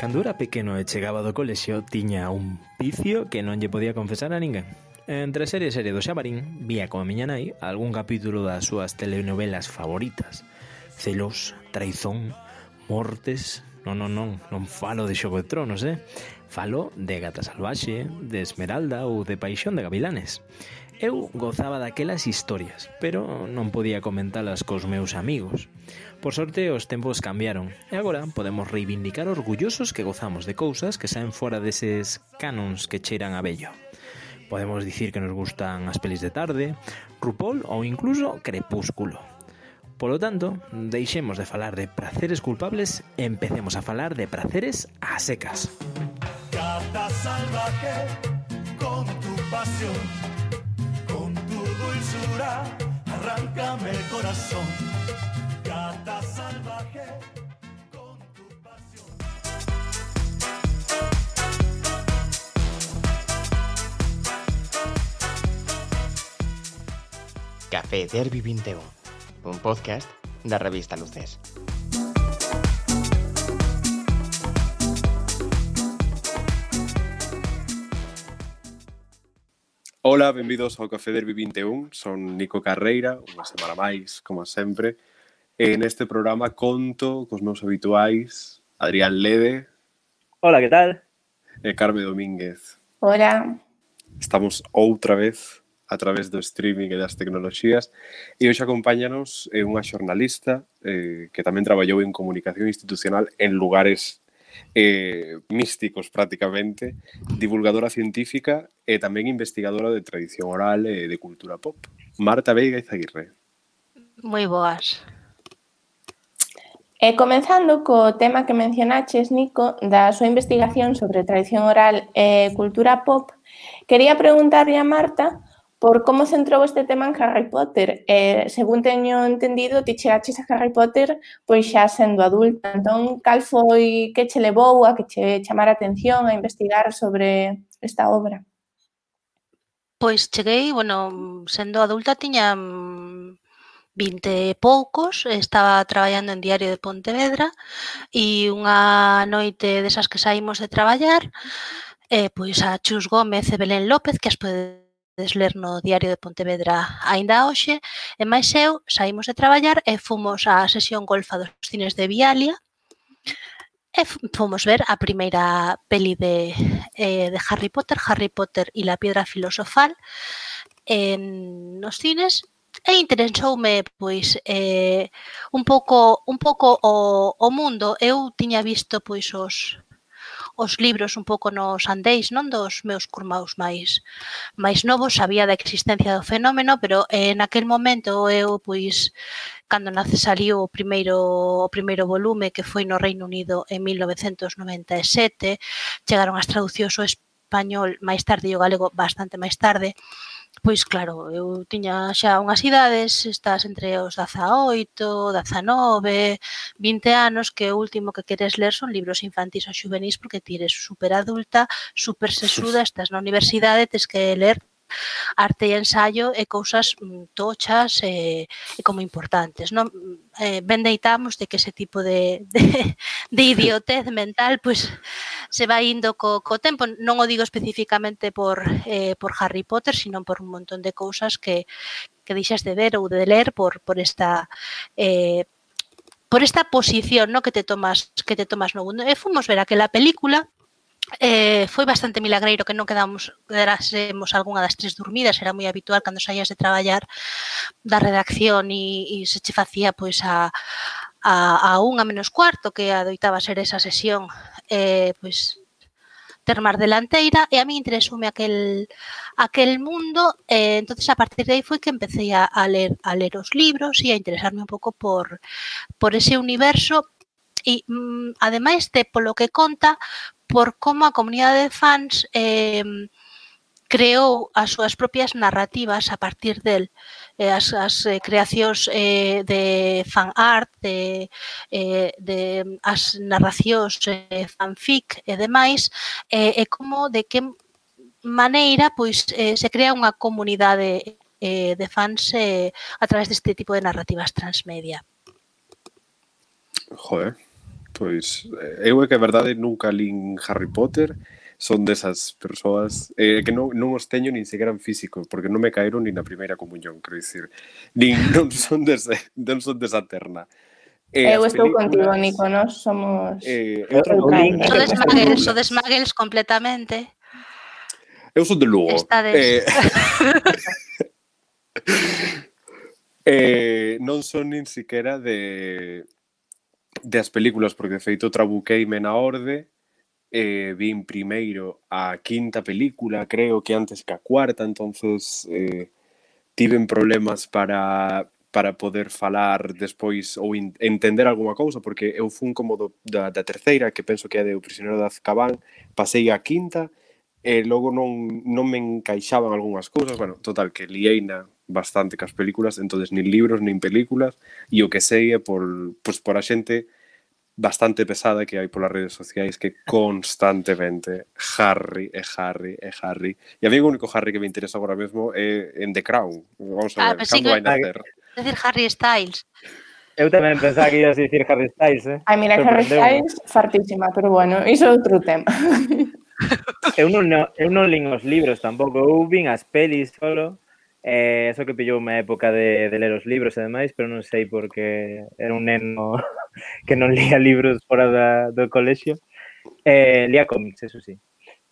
Cando era pequeno e chegaba do colexio, tiña un vicio que non lle podía confesar a ninguén. Entre serie e serie do Xabarín, vía coa miña nai algún capítulo das súas telenovelas favoritas. Celos, traizón, mortes... Non, non, non, non falo de Xogo de Tronos, eh? Falo de Gata Salvaxe, de Esmeralda ou de Paixón de Gavilanes. Eu gozaba daquelas historias, pero non podía comentalas cos meus amigos. Por sorte, os tempos cambiaron, e agora podemos reivindicar orgullosos que gozamos de cousas que saen fora deses canons que cheiran a bello. Podemos dicir que nos gustan as pelis de tarde, Rupol ou incluso Crepúsculo. Polo tanto, deixemos de falar de praceres culpables e empecemos a falar de praceres a secas. Cata salvaje con tu pasión dulzura, arráncame el corazón. Gata salvaje con tu pasión. Café Derby 21, un podcast da revista Luces. Ola, benvidos ao Café Derbi 21. Son Nico Carreira, unha semana máis, como sempre. E neste programa conto cos meus habituais, Adrián Lede. Hola, que tal? E Carme Domínguez. Hola. Estamos outra vez a través do streaming e das tecnoloxías e hoxe acompáñanos eh, unha xornalista eh, que tamén traballou en comunicación institucional en lugares eh, místicos prácticamente, divulgadora científica e tamén investigadora de tradición oral e de cultura pop. Marta Veiga Izaguirre. Moi boas. E comenzando co tema que mencionaches, Nico, da súa investigación sobre tradición oral e cultura pop, quería preguntarle a Marta por como centrou este tema en Harry Potter. Eh, según teño entendido, ti chegaches a Harry Potter pois xa sendo adulta. Entón, cal foi que che levou a que che chamara atención a investigar sobre esta obra? Pois cheguei, bueno, sendo adulta tiña 20 mm, e poucos, estaba traballando en Diario de Pontevedra e unha noite desas que saímos de traballar, eh, pois a Chus Gómez e Belén López, que as pode podedes ler no Diario de Pontevedra aínda hoxe, e máis eu saímos de traballar e fomos á sesión golfa dos cines de Vialia, e fomos ver a primeira peli de, eh, de Harry Potter, Harry Potter e la piedra filosofal, en nos cines, e interesoume pois eh, un pouco un pouco o, o mundo. Eu tiña visto pois os os libros un pouco nos andeis, non dos meus curmaus máis máis novos, sabía da existencia do fenómeno, pero eh, naquel momento eu pois cando nace saliu o primeiro o primeiro volume que foi no Reino Unido en 1997, chegaron as traducións ao español máis tarde e o galego bastante máis tarde. Pois claro, eu tiña xa unhas idades, estás entre os 18, 19, 20 anos que o último que queres ler son libros infantis ou juvenis porque ti eres super adulta, super sesuda, estás na universidade, tes que ler arte e ensaio e cousas mm, tochas e, e como importantes. Non? Eh, ben deitamos de que ese tipo de, de, de idiotez mental pois se vai indo co, co tempo. Non o digo especificamente por, eh, por Harry Potter, sino por un montón de cousas que, que deixas de ver ou de ler por, por esta... Eh, por esta posición no que te tomas que te tomas no mundo. E fomos ver aquela película Eh, foi bastante milagreiro que non quedamos quedásemos algunha das tres dormidas, era moi habitual cando saías de traballar da redacción e, e se che facía pois a, a, a unha menos cuarto que adoitaba ser esa sesión eh, pois ter mar delanteira. E a mí interesoume aquel aquel mundo. Eh, entonces a partir de aí foi que empecé a, a ler a ler os libros e a interesarme un pouco por por ese universo. E mm, ademais de polo que conta, por como a comunidade de fans eh, creou as súas propias narrativas a partir del eh, as, as eh, creacións eh, de fan art, de, eh, de as narracións eh, fanfic e demais, eh, e como de que maneira pois eh, se crea unha comunidade eh, de fans eh, a través deste tipo de narrativas transmedia. Joder, Pois, eh, eu é que a verdade nunca lin Harry Potter, son desas persoas eh, que non, non os teño nin sequera en físico, porque non me caeron nin na primeira comunión, quero dicir, nin non son desa, non son desa terna. Eh, eu estou contigo, Nico, nós somos... Eh, eu sodes Muggles, sodes Muggles completamente. Eu son de Lugo. Estades... Eh, eh, non son nin siquiera de das películas, porque de feito trabuqueime na orde, eh, vin primeiro a quinta película, creo que antes que a cuarta, entonces eh, tiven problemas para, para poder falar despois ou in, entender alguma cousa, porque eu fun como do, da, da terceira, que penso que é de O Prisionero de Azkaban, pasei a quinta, e logo non, non me encaixaban algunhas cousas, bueno, total, que liei na, bastante cas películas, entonces nin libros, nin películas, e o que sei é por, pues, por a xente bastante pesada que hai polas redes sociais que constantemente Harry e Harry e Harry. E a mí o único Harry que me interesa agora mesmo é en The Crown. Vamos a ah, ver, cando sí, vai nacer. É decir Harry Styles. Eu tamén pensaba que ibas a dicir Harry Styles, eh? Ai, mira, Harry Styles, fartísima, pero bueno, iso é outro tema. eu non, eu non lin os libros tampouco, eu vin as pelis solo. Eh, eso que pillou unha época de, de ler os libros e demais, pero non sei porque era un neno que non lía libros fora da, do colexio. Eh, lía cómics, eso sí.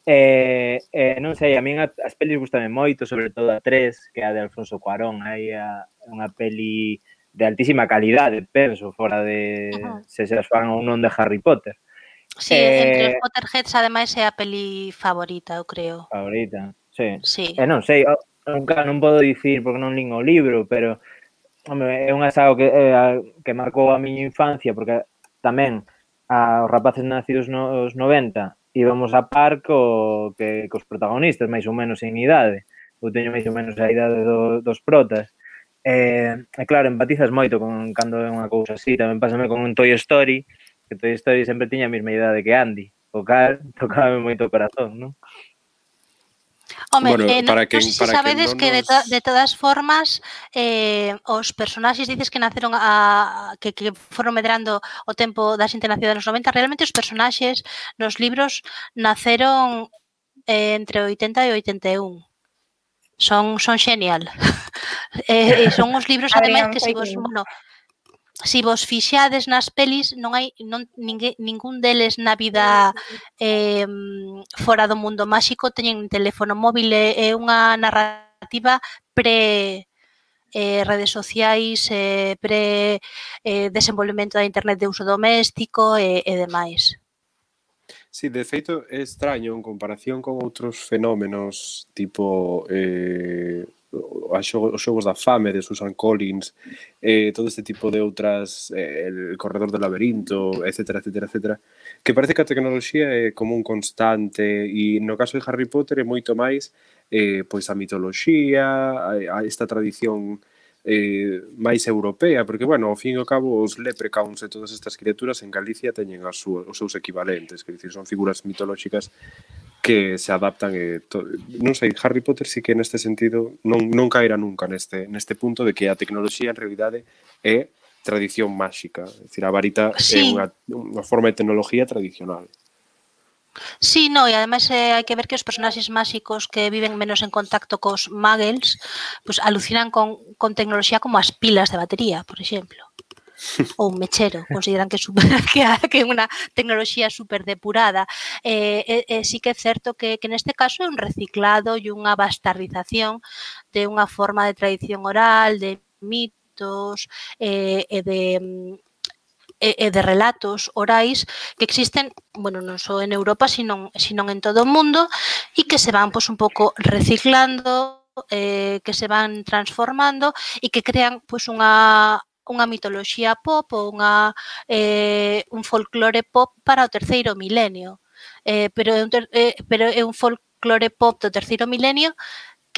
Eh, eh, non sei, a min as pelis gustame moito, sobre todo a tres, que é a de Alfonso Cuarón, aí a, unha peli de altísima calidade, penso, fora de uh -huh. se se as fan ou non de Harry Potter. Sí, eh, entre os Potterheads ademais é a peli favorita, eu creo. Favorita, sí. sí. E eh, non sei, nunca non podo dicir porque non lin o libro, pero home, é unha saga que, eh, é, que marcou a miña infancia porque tamén a, os rapaces nacidos nos 90 íbamos a par co, que, cos protagonistas, máis ou menos en idade. Eu teño máis ou menos a idade do, dos protas. E, e claro, empatizas moito con cando é unha cousa así. Tamén pásame con un Toy Story, que Toy Story sempre tiña a mesma idade que Andy. O cal tocaba moito o corazón, non? Home, bueno, eh, para que, non sei se para sabedes que, no nos... que de, to, de todas formas eh, os personaxes dices que naceron a, que, que foron medrando o tempo da internacional dos 90 realmente os personaxes nos libros naceron eh, entre 80 e 81 son son genial. eh, son os libros ademais que se vos, bueno, si vos fixades nas pelis, non hai non, ningué, ningún deles na vida eh, fora do mundo máxico teñen un teléfono móvil, é unha narrativa pre eh, redes sociais, eh, pre eh, desenvolvemento da internet de uso doméstico e, e demais. Sí, de feito é extraño en comparación con outros fenómenos tipo eh, os xogos da fame de Susan Collins, eh, todo este tipo de outras, eh, el corredor do laberinto, etc, etc, etc, que parece que a tecnoloxía é como un constante e no caso de Harry Potter é moito máis eh, pois a mitoloxía, a, a esta tradición eh, máis europea, porque, bueno, ao fin e ao cabo, os leprechauns e todas estas criaturas en Galicia teñen as súas, os seus equivalentes, que dicir, son figuras mitolóxicas que se adaptan e to... non sei, Harry Potter sí que neste sentido non non caerá nunca neste neste punto de que a tecnoloxía en realidade é tradición máxica, é dicir, a varita sí. é unha, unha forma de tecnoloxía tradicional. Sí, no, e ademais eh, hai que ver que os personaxes máxicos que viven menos en contacto cos muggles, pues alucinan con, con tecnoloxía como as pilas de batería, por exemplo ou mechero, consideran que super, que, que é unha tecnoloxía super depurada. Eh, eh, eh, sí que é certo que, que neste caso é un reciclado e unha bastardización de unha forma de tradición oral, de mitos, eh, e de e de relatos orais que existen, bueno, non só en Europa, sino, sino en todo o mundo e que se van pois, un pouco reciclando eh, que se van transformando e que crean pois, unha, unha mitoloxía pop ou unha, eh, un folclore pop para o terceiro milenio. Eh, pero, é un ter, eh, pero é un folclore pop do terceiro milenio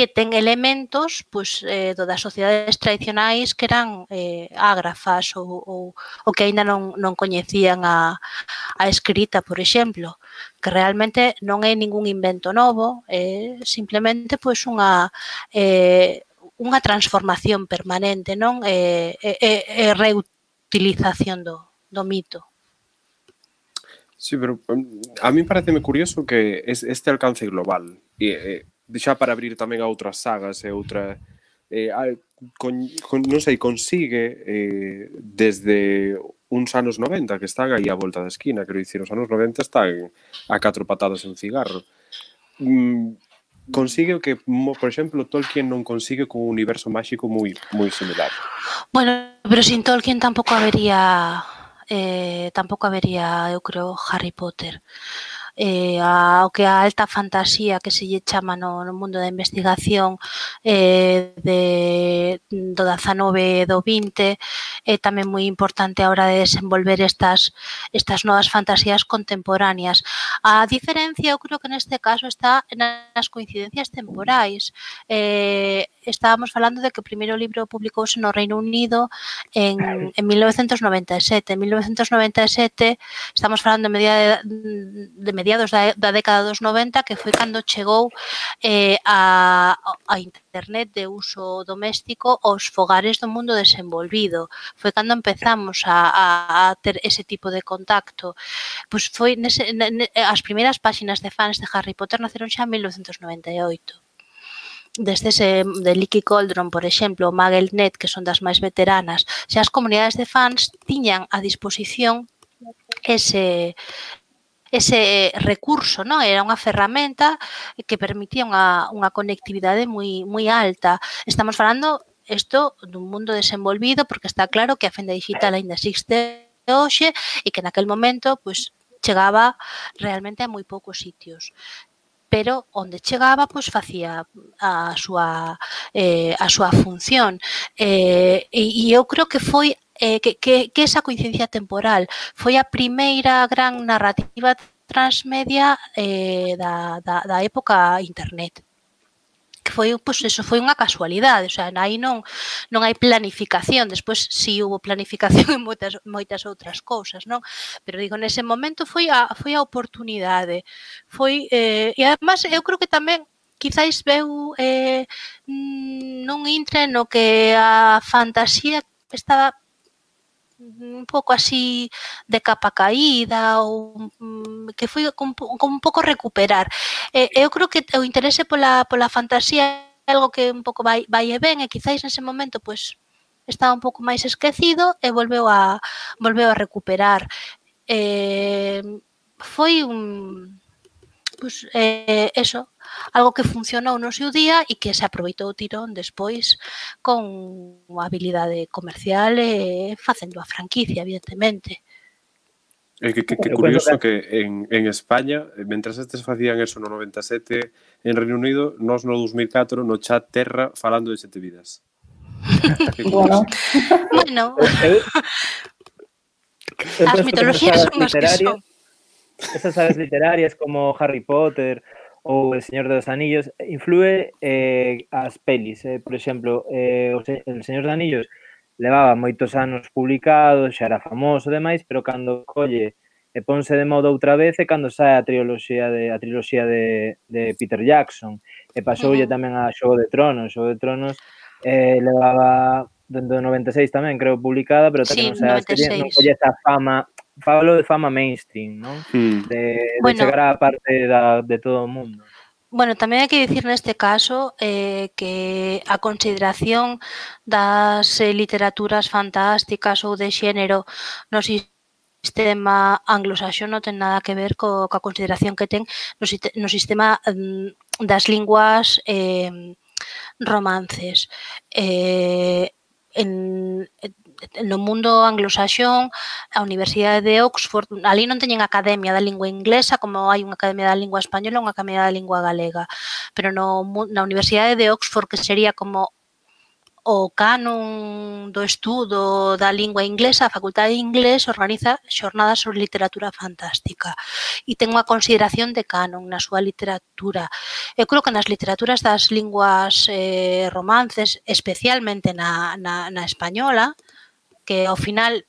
que ten elementos pois, eh, do das sociedades tradicionais que eran eh, ágrafas ou, ou, ou que aínda non, non coñecían a, a escrita, por exemplo, que realmente non é ningún invento novo, é simplemente pois, unha, eh, unha transformación permanente, non? E, e, e reutilización do, do mito. Sí, pero mm, a mí pareceme curioso que es, este alcance global e, e xa para abrir tamén a outras sagas e outra eh, a, con, con, non sei, consigue eh, desde uns anos 90 que están aí a volta da esquina, quero dicir, os anos 90 están a catro patadas en cigarro. Mm, consigue o que, por exemplo, Tolkien non consigue con un universo máxico moi moi similar. Bueno, pero sin Tolkien tampouco habería eh, tampouco habería, eu creo, Harry Potter eh, ao que a alta fantasía que se lle chama no, no mundo da investigación eh, de, do 19 e do 20 é tamén moi importante a hora de desenvolver estas estas novas fantasías contemporáneas. A diferencia, eu creo que neste caso está nas coincidencias temporais. Eh, estábamos falando de que o primeiro libro publicouse no Reino Unido en, en 1997. En 1997 estamos falando de, media, de mediados da, da década dos 90 que foi cando chegou eh, a, a internet de uso doméstico aos fogares do mundo desenvolvido. Foi cando empezamos a, a, a ter ese tipo de contacto. Pois foi nese, ne, as primeiras páxinas de fans de Harry Potter naceron xa en 1998 desde ese eh, de Licky Coldron, por exemplo, o MuggleNet, que son das máis veteranas, xa as comunidades de fans tiñan a disposición ese ese recurso, non? Era unha ferramenta que permitía unha, unha conectividade moi moi alta. Estamos falando isto dun mundo desenvolvido porque está claro que a fenda digital aínda existe hoxe e que naquel momento pois chegaba realmente a moi poucos sitios pero onde chegaba pois facía a súa eh, a súa función eh, e, e eu creo que foi eh, que, que, que esa coincidencia temporal foi a primeira gran narrativa transmedia eh, da, da, da época internet foi, pois eso foi unha casualidade, o sea, aí non non hai planificación, despois si sí, hubo planificación en moitas moitas outras cousas, non? Pero digo, nese momento foi a foi a oportunidade. Foi eh, e además eu creo que tamén quizáis veu eh, non intre no que a fantasía estaba un pouco así de capa caída ou mm, que foi con, un pouco recuperar. Eh, eu creo que o interese pola, pola fantasía é algo que un pouco vai, vai e ben e quizáis nese momento pois estaba un pouco máis esquecido e volveu a volveu a recuperar. Eh, foi un pues, eh, eso, algo que funcionou no seu día e que se aproveitou o tirón despois con unha habilidade comercial e eh, facendo a franquicia, evidentemente. É que, que, que curioso que en, en España, mentras estes facían eso no 97, en Reino Unido, nós no 2004, no chat Terra, falando de sete vidas. bueno. bueno. As mitologías son as que son esas sagas literarias como Harry Potter ou El Señor dos Anillos influe eh, as pelis. Eh, por exemplo, eh, o se, El Señor dos Anillos levaba moitos anos publicado, xa era famoso e demais, pero cando colle e ponse de modo outra vez e cando sae a triloxía de a triloxía de, de Peter Jackson e pasoulle uh -huh. tamén a Xogo de Tronos, Xogo de Tronos eh, levaba dentro do 96 tamén, creo, publicada, pero tamén sí, non, sei, non colle esa fama falo de fama mainstream, non? Mm. De, de bueno, chegar á parte da, de todo o mundo. Bueno, tamén hai que dicir neste caso eh, que a consideración das eh, literaturas fantásticas ou de xénero no sistema anglosaxón non ten nada que ver co, coa consideración que ten no, no sistema mm, das linguas eh, romances. Eh, en, no mundo anglosaxón, a Universidade de Oxford, ali non teñen academia da lingua inglesa como hai unha academia da lingua española e unha academia da lingua galega. Pero no, na Universidade de Oxford, que sería como o canon do estudo da lingua inglesa, a Facultade de Inglés organiza xornadas sobre literatura fantástica e ten unha consideración de canon na súa literatura. Eu creo que nas literaturas das linguas eh, romances, especialmente na, na, na española, que ao final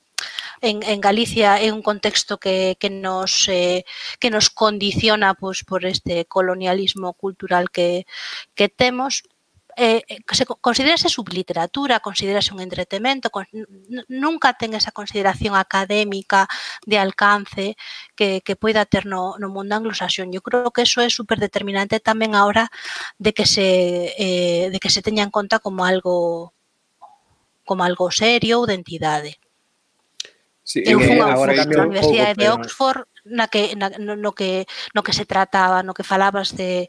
en, en Galicia é un contexto que, que nos eh, que nos condiciona pois, por este colonialismo cultural que, que temos eh, se, considerase subliteratura, considerase un entretemento, con, nunca ten esa consideración académica de alcance que, que poida ter no, no mundo anglosaxón. Eu creo que eso é super determinante tamén ahora de que se eh, de que se teña en conta como algo como algo serio ou de entidade. Sí, eu fui a Oxford, Universidade de Oxford, na que na, no que no que se trataba, no que falabas de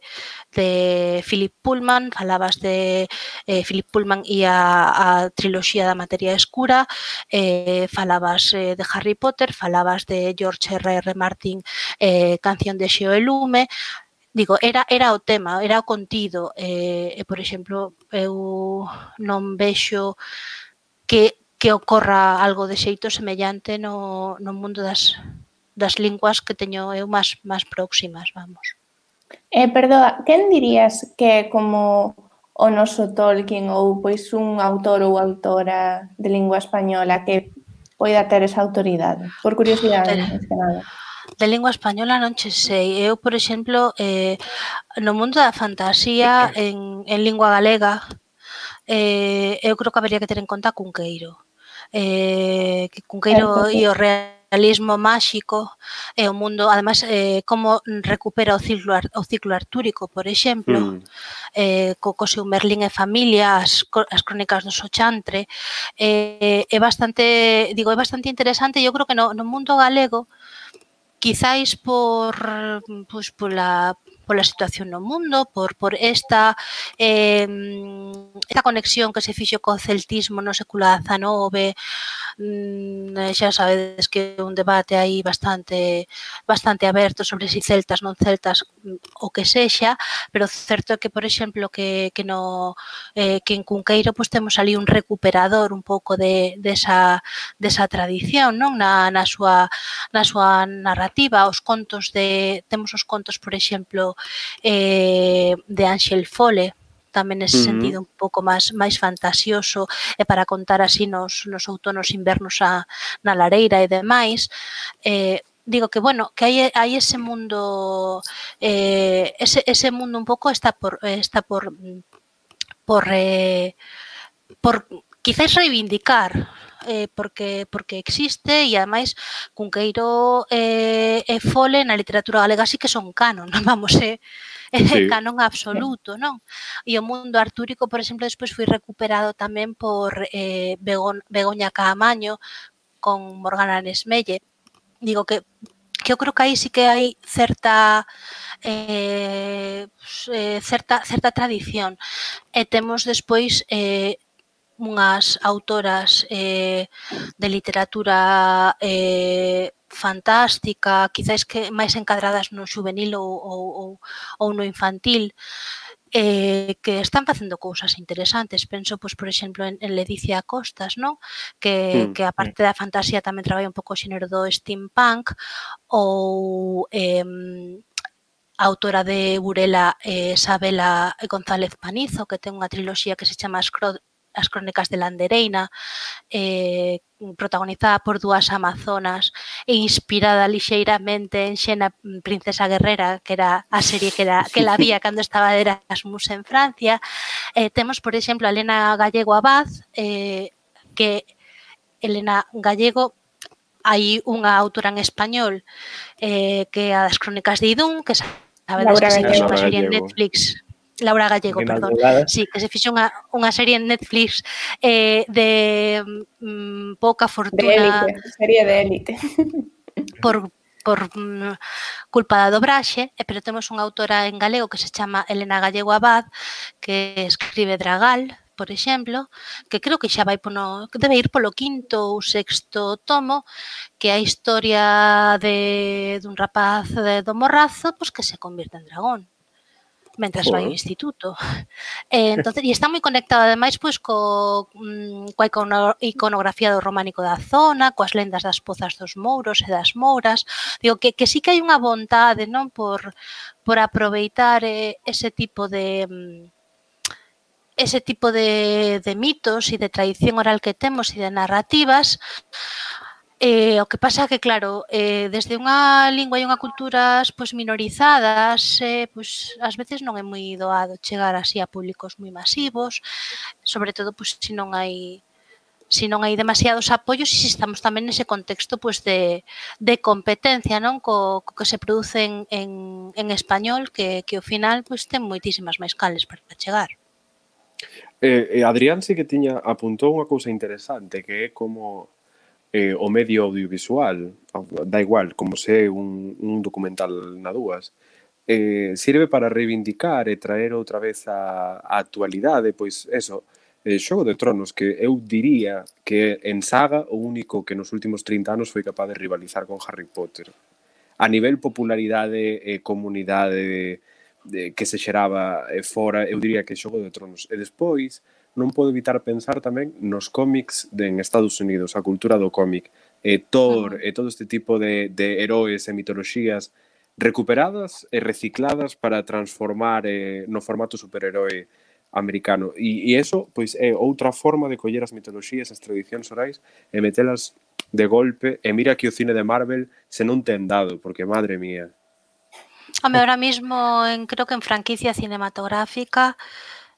de Philip Pullman, falabas de eh, Philip Pullman e a, a triloxía da materia escura, eh, falabas eh, de Harry Potter, falabas de George R. R. Martin, eh, Canción de Xeo e Lume, digo, era era o tema, era o contido, eh, e por exemplo, eu non vexo que, que ocorra algo de xeito semellante no, no mundo das, das linguas que teño eu máis, máis próximas, vamos. Eh, perdoa, quen dirías que como o noso Tolkien ou pois un autor ou autora de lingua española que poida ter esa autoridade? Por curiosidade, máis que nada. De lingua española non che sei. Eu, por exemplo, eh, no mundo da fantasía en, en lingua galega eh, eu creo que habería que ter en conta Cunqueiro. Eh, que Cunqueiro e o realismo máxico e o mundo, además, eh, como recupera o ciclo, o ciclo artúrico, por exemplo, mm. eh, co, co seu Merlín e familia, as, as crónicas do Sochantre, eh, é bastante, digo, é bastante interesante, eu creo que no, no mundo galego, quizáis por, pois, pola, pola situación no mundo, por, por esta eh, esta conexión que se fixo co celtismo no século XIX mm, Eh, xa sabedes que un debate aí bastante bastante aberto sobre si celtas non celtas o que sexa, pero certo é que por exemplo que que no eh, que en Cunqueiro pois pues, temos ali un recuperador un pouco de desa de desa tradición, non? Na na súa na súa narrativa, os contos de temos os contos, por exemplo, eh de Ángel Fole, tamén nese uh -huh. sentido un pouco máis máis fantasioso e para contar así nos nos outonos invernos a, na lareira e demais. Eh, digo que bueno, que hai hai ese mundo eh ese ese mundo un pouco está por está por por eh, por quizáis reivindicar, eh, porque porque existe e ademais Cunqueiro eh, e Fole na literatura galega sí que son canon, vamos, eh, sí. canon absoluto, non? E o mundo artúrico, por exemplo, despois foi recuperado tamén por eh, Begon, Begoña Caamaño con Morgana Nesmelle. Digo que que eu creo que aí sí que hai certa eh, eh, certa certa tradición e temos despois eh, eh unhas autoras eh, de literatura eh, fantástica, quizáis que máis encadradas no juvenil ou, ou, ou, ou no infantil, eh, que están facendo cousas interesantes. Penso, pois, por exemplo, en, en Ledicia Costas, non? Que, mm. que a parte da fantasía tamén traballa un pouco o xénero do steampunk ou eh, a autora de Burela, eh, Sabela González Panizo, que ten unha triloxía que se chama Scroll as crónicas de Landereina, eh, protagonizada por dúas amazonas e inspirada lixeiramente en Xena mm, Princesa Guerrera, que era a serie que, era, que la vía cando estaba de Erasmus en Francia. Eh, temos, por exemplo, a Elena Gallego Abad, eh, que Elena Gallego hai unha autora en español eh, que é a das crónicas de Idún, que sabedes Laura que se Gallego. unha serie en Netflix Laura Gallego, perdón. Sí, que se fixo unha, unha serie en Netflix eh, de mm, pouca fortuna. De élite, serie de élite. Por, por mm, culpa da dobraxe, eh, pero temos unha autora en galego que se chama Elena Gallego Abad, que escribe Dragal, por exemplo, que creo que xa vai pono, que debe ir polo quinto ou sexto tomo, que é a historia de dun rapaz de do Morrazo, pois que se convirte en dragón mentras vai ao instituto. Eh, entonces, e está moi conectado ademais pois co mm, coa iconografía do románico da zona, coas lendas das pozas dos mouros e das mouras. Digo que que sí que hai unha vontade, non, por por aproveitar eh, ese tipo de mm, ese tipo de, de mitos e de tradición oral que temos e de narrativas Eh, o que pasa que, claro, eh, desde unha lingua e unha culturas pois, minorizadas, eh, pois, ás veces non é moi doado chegar así a públicos moi masivos, sobre todo pois, se non hai se non hai demasiados apoios e se estamos tamén nese contexto pois, de, de competencia non co, co que se producen en, en español que, que ao final pois, ten moitísimas máis cales para chegar. Eh, eh, Adrián sí que tiña apuntou unha cousa interesante que é como eh, o medio audiovisual, da igual, como se un, un documental na dúas, eh, sirve para reivindicar e traer outra vez a, a actualidade, pois eso, eh, Xogo de Tronos, que eu diría que en saga o único que nos últimos 30 anos foi capaz de rivalizar con Harry Potter. A nivel popularidade e comunidade de, de, que se xeraba eh, fora, eu diría que Xogo de Tronos. E despois, non podo evitar pensar tamén nos cómics de en Estados Unidos, a cultura do cómic, e Thor, e todo este tipo de, de heróis e mitoloxías recuperadas e recicladas para transformar eh, no formato superheroe americano. E, e eso pois é outra forma de coller as mitoloxías, as tradicións orais e metelas de golpe. E mira que o cine de Marvel se non ten dado, porque madre mía. Home, ahora mismo en, creo que en franquicia cinematográfica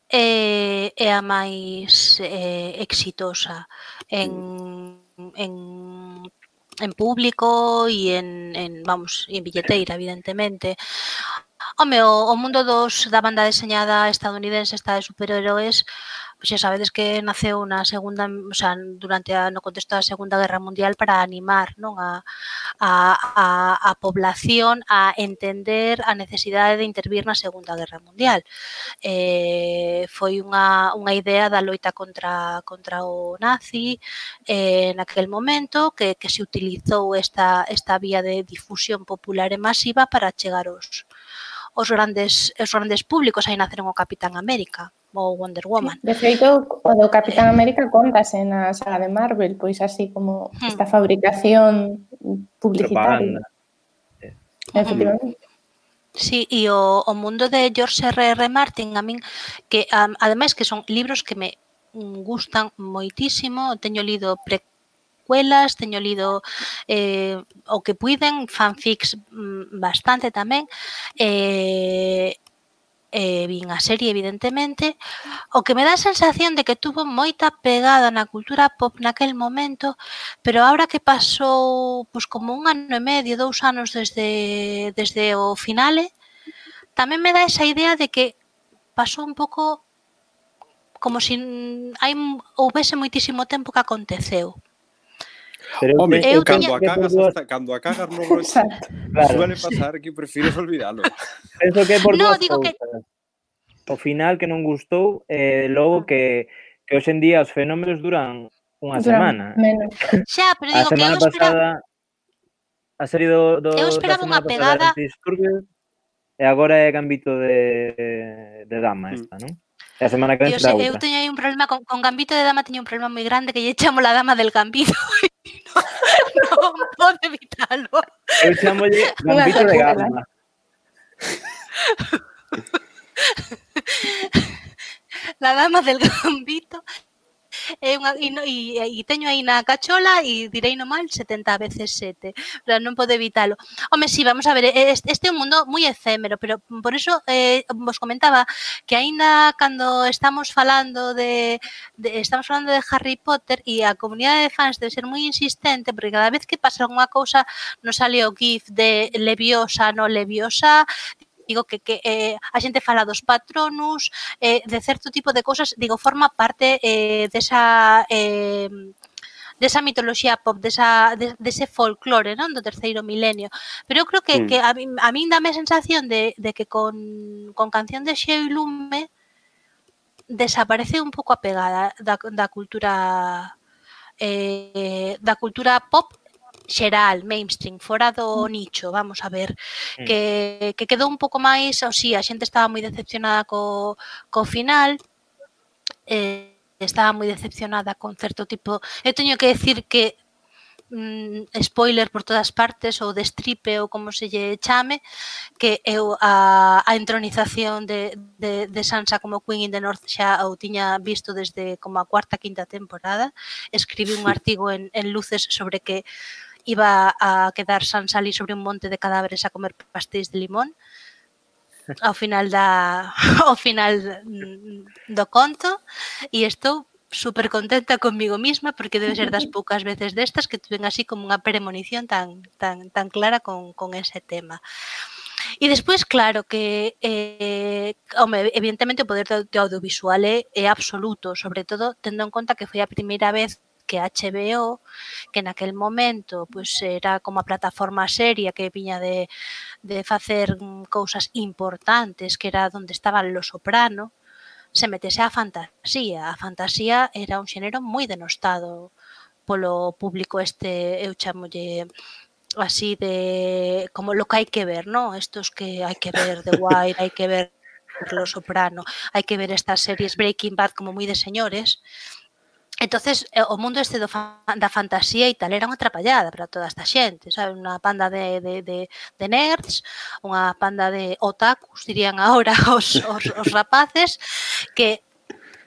é, é a máis eh, exitosa en, mm. en, en público e en, en, vamos, en billeteira, evidentemente. Home, o, o mundo dos, da banda deseñada estadounidense está de superheroes xa sabedes que naceu na segunda, o sea, durante a, no contexto da Segunda Guerra Mundial para animar non a, a, a, a población a entender a necesidade de intervir na Segunda Guerra Mundial. Eh, foi unha, unha idea da loita contra contra o nazi eh, naquel momento que, que se utilizou esta, esta vía de difusión popular e masiva para chegar os, os grandes os grandes públicos. Aí naceron o Capitán América ou Wonder Woman. De feito, o do Capitán América contase na saga de Marvel, pois así como hmm. esta fabricación publicitaria. Hmm. Efectivamente. Sí, e o, o mundo de George R. R. Martin, a min, que um, ademais que son libros que me gustan moitísimo, teño lido pre teño lido eh, o que puiden, fanfics mm, bastante tamén, eh, eh, vin a serie evidentemente, o que me dá a sensación de que tuvo moita pegada na cultura pop naquel momento, pero ahora que pasou pois, como un ano e medio, dous anos desde, desde o finale, tamén me dá esa idea de que pasou un pouco como se si hai, houvese moitísimo tempo que aconteceu. Pero Home, eu cando, a cagas, hasta, cando a cagas no o claro. suele pasar que prefires olvidalo. Penso que por no, digo cousas. que... O final que non gustou, eh, logo ah. que, que hoxe en día os fenómenos duran unha semana. Menos. Xa, pero digo a semana que eu pasada, esperaba... A serie do, do, eu esperaba unha pegada... E agora é gambito de, de dama mm. esta, mm. non? A semana que vén será outra. Eu teño aí un problema con, con Gambito de Dama teño un problema moi grande que lle chamo la dama del Gambito. no, no puedo evitarlo. El chamboyé, gambito de gamba. La dama del gambito e, unha, e, e, e teño aí na cachola e direi no mal 70 veces 7, pero non podo evitalo. Home, si, sí, vamos a ver, este é un mundo moi efémero, pero por eso eh, vos comentaba que aínda cando estamos falando de, de estamos falando de Harry Potter e a comunidade de fans debe ser moi insistente porque cada vez que pasa unha cousa nos sale o gif de Leviosa, no Leviosa, digo que, que eh, a xente fala dos patronus, eh, de certo tipo de cosas, digo, forma parte eh, desa... Eh, desa mitoloxía pop, desa, de, dese folclore non do terceiro milenio. Pero eu creo que, mm. que a, min, a min dame a sensación de, de que con, con Canción de Xeo e Lume desaparece un pouco a pegada da, da cultura eh, da cultura pop xeral, mainstream, fora do mm. nicho, vamos a ver, mm. que, que quedou un pouco máis, ou si, sí, a xente estaba moi decepcionada co, co final, eh, estaba moi decepcionada con certo tipo... Eu teño que decir que mm, spoiler por todas partes ou destripe ou como se lle chame que eu a, a entronización de, de, de Sansa como Queen in the North xa ou tiña visto desde como a cuarta quinta temporada. Escribí un artigo en, en Luces sobre que iba a quedar Sans ali sobre un monte de cadáveres a comer pastéis de limón ao final da ao final do conto e estou super contenta comigo misma porque debe ser das poucas veces destas que tuven así como unha premonición tan tan tan clara con, con ese tema. E despois, claro, que eh, home, evidentemente o poder do, do audiovisual é, é absoluto, sobre todo tendo en conta que foi a primeira vez que HBO, que naquel momento pues, era como a plataforma seria que viña de, de facer mm, cousas importantes, que era onde estaban Los Soprano, se metese a fantasía. A fantasía era un xénero moi denostado polo público este, eu chamolle así de como lo que hai que ver, ¿no? Estos que hai que ver The Wire, hai que ver Lo Soprano, hai que ver estas series Breaking Bad como moi de señores entonces eh, o mundo este do fan, da fantasía e tal era unha trapallada para toda esta xente, sabe? Unha panda de, de, de, de nerds, unha panda de otakus, dirían agora os, os, os rapaces, que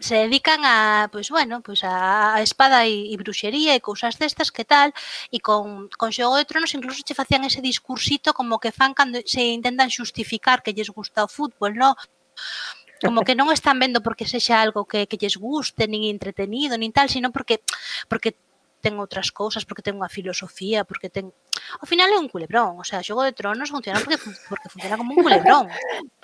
se dedican a, pois bueno, pois a espada e, e bruxería e cousas destas que tal, e con, con Xogo de Tronos incluso che facían ese discursito como que fan cando se intentan xustificar que lles gusta o fútbol, no? como que non están vendo porque sexa algo que, que lles guste, nin entretenido, nin tal, sino porque porque ten outras cousas, porque ten unha filosofía, porque ten... Ao final é un culebrón, o sea, Xogo de Tronos funciona porque, porque funciona como un culebrón.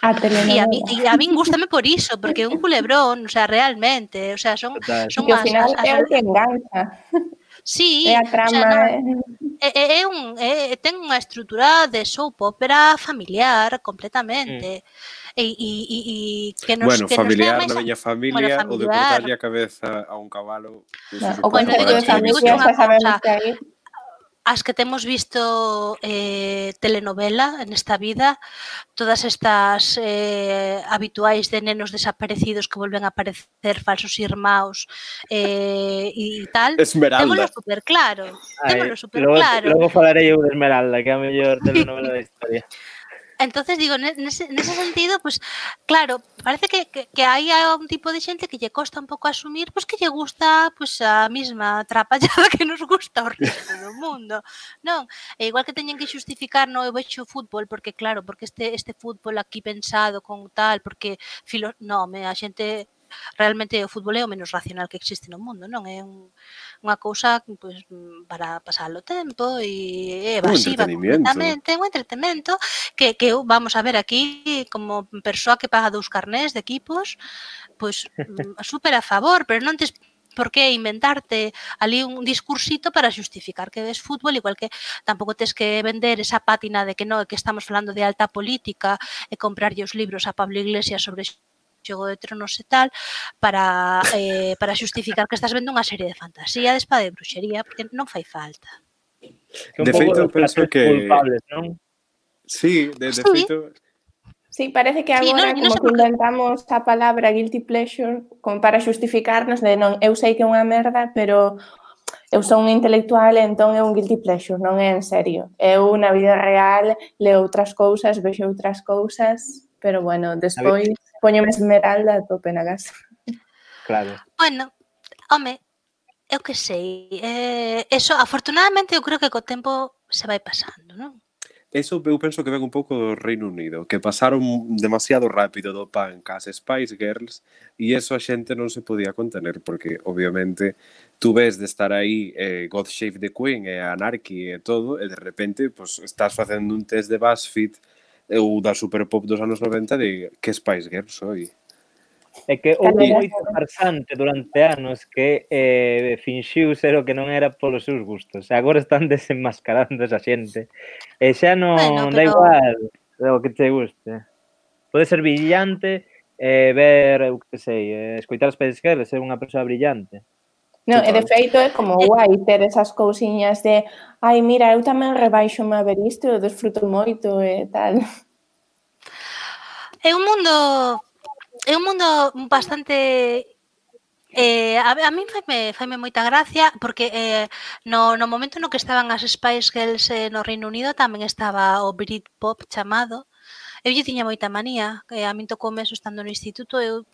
A e a mí, e a min gustame por iso, porque é un culebrón, o sea, realmente, o sea, son... son que ao final as, as, é o que engancha. Sí, é a trama, o sea, eh. é, é, é un, é, ten unha estrutura de soap opera familiar completamente. Mm e, e, e que nos Bueno, que familiar nos na miña familia, bueno, o de familiar. cortarlle a cabeza a un cabalo. sí o que bueno, de familia unha xa sabemos cousa. que aí as que temos visto eh, telenovela en esta vida, todas estas eh, habituais de nenos desaparecidos que volven a aparecer falsos irmãos eh, e tal, Esmeralda. témolo super claro, témolo super logo, claro. logo falarei eu de Esmeralda, que é a mellor telenovela da historia. Entonces digo, nese, nese sentido, pues claro, parece que, que, que hai un tipo de xente que lle costa un pouco asumir, pois pues, que lle gusta pues, a mesma trapallada que nos gusta o resto do mundo. Non, e igual que teñen que xustificar no eu vexo fútbol, porque claro, porque este este fútbol aquí pensado con tal, porque filo, no, me, a xente realmente o fútbol é o menos racional que existe no mundo, non é un unha cousa pues, mm, para pasar o tempo e evasiva un completamente, un entretenimento que, que vamos a ver aquí como persoa que paga dous carnés de equipos, pois pues, mm, super a favor, pero non tes por que inventarte ali un discursito para justificar que ves fútbol, igual que tampouco tes que vender esa pátina de que no, que estamos falando de alta política eh, e comprarlle os libros a Pablo Iglesias sobre Xogo de Tronos e tal, para, eh, para xustificar que estás vendo unha serie de fantasía, de espada e bruxería, porque non fai falta. De feito, penso que... Culpables, non? Sí, de, de sí. feito, Sí, parece que agora sí, no, como no que inventamos a palabra guilty pleasure como para xustificarnos de non, eu sei que é unha merda, pero eu son un intelectual, entón é un guilty pleasure, non é en serio. Eu na vida real leo outras cousas, vexo outras cousas, pero bueno, despois Póñome esmeralda a tope na casa. Claro. Bueno, home, eu que sei. Eh, eso, afortunadamente, eu creo que co tempo se vai pasando, non? Eso eu penso que ven un pouco do Reino Unido, que pasaron demasiado rápido do pan cas Spice Girls e eso a xente non se podía contener, porque obviamente tú ves de estar aí eh, God Save the Queen e eh, Anarchy e todo, e de repente pues, estás facendo un test de BuzzFeed ou da superpop dos anos 90 de que Spice Girls soi. É que houve moito farsante durante anos que eh, finxiu ser o que non era polos seus gustos. Agora están desenmascarando esa xente. E xa non bueno, pero... da igual o que te guste. Pode ser brillante, eh, ver, eu que sei, eh, escoitar as Spice Girls, ser unha persoa brillante. No, Total. e de feito é como eh, guai ter esas cousiñas de ai, mira, eu tamén rebaixo a ver isto, eu desfruto moito e tal. É un mundo é un mundo bastante Eh, a, a min faime, faime moita gracia porque eh, no, no momento no que estaban as Spice Girls eh, no Reino Unido tamén estaba o Britpop chamado eu lle tiña moita manía, eh, a min tocou eso estando no instituto, eu,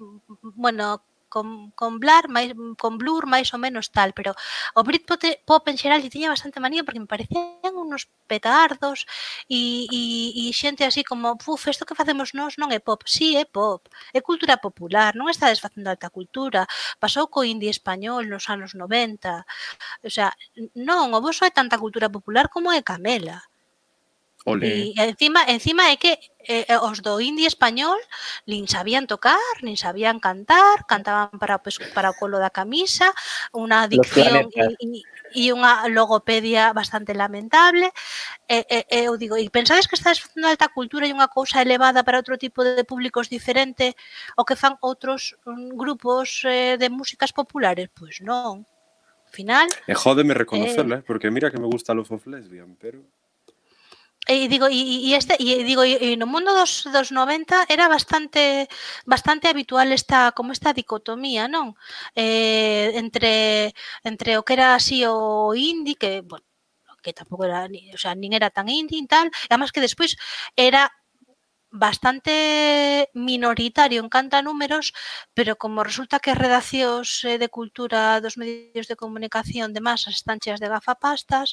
bueno, con, con Blur, máis, con Blur máis ou menos tal, pero o Britpop pop en xeral lle tiña bastante manía porque me parecían unos petardos e, e, e xente así como, puf, isto que facemos nós non é pop, si sí, é pop, é cultura popular, non está desfacendo alta cultura, pasou co indie español nos anos 90, o sea, non, o vosso é tanta cultura popular como é Camela, Ole. E encima, encima é que eh, os do indie español nin sabían tocar, nin sabían cantar, cantaban para, pues, para o colo da camisa, unha dicción e, e unha logopedia bastante lamentable. E, e, e eu digo, e pensades que estás facendo alta cultura e unha cousa elevada para outro tipo de públicos diferente o que fan outros mm, grupos eh, de músicas populares? Pois non. Al final... E jódeme reconocerla, eh, eh, porque mira que me gusta Love of Lesbian, pero... E digo, e, e este e digo, e no mundo dos dos 90 era bastante bastante habitual esta como esta dicotomía, non? Eh, entre entre o que era así o indie que, bueno, que tampouco era, o sea, nin era tan indie e tal, e además que despois era bastante minoritario en canta números, pero como resulta que as redaccións eh, de cultura dos medios de comunicación de masas están cheas de gafapastas,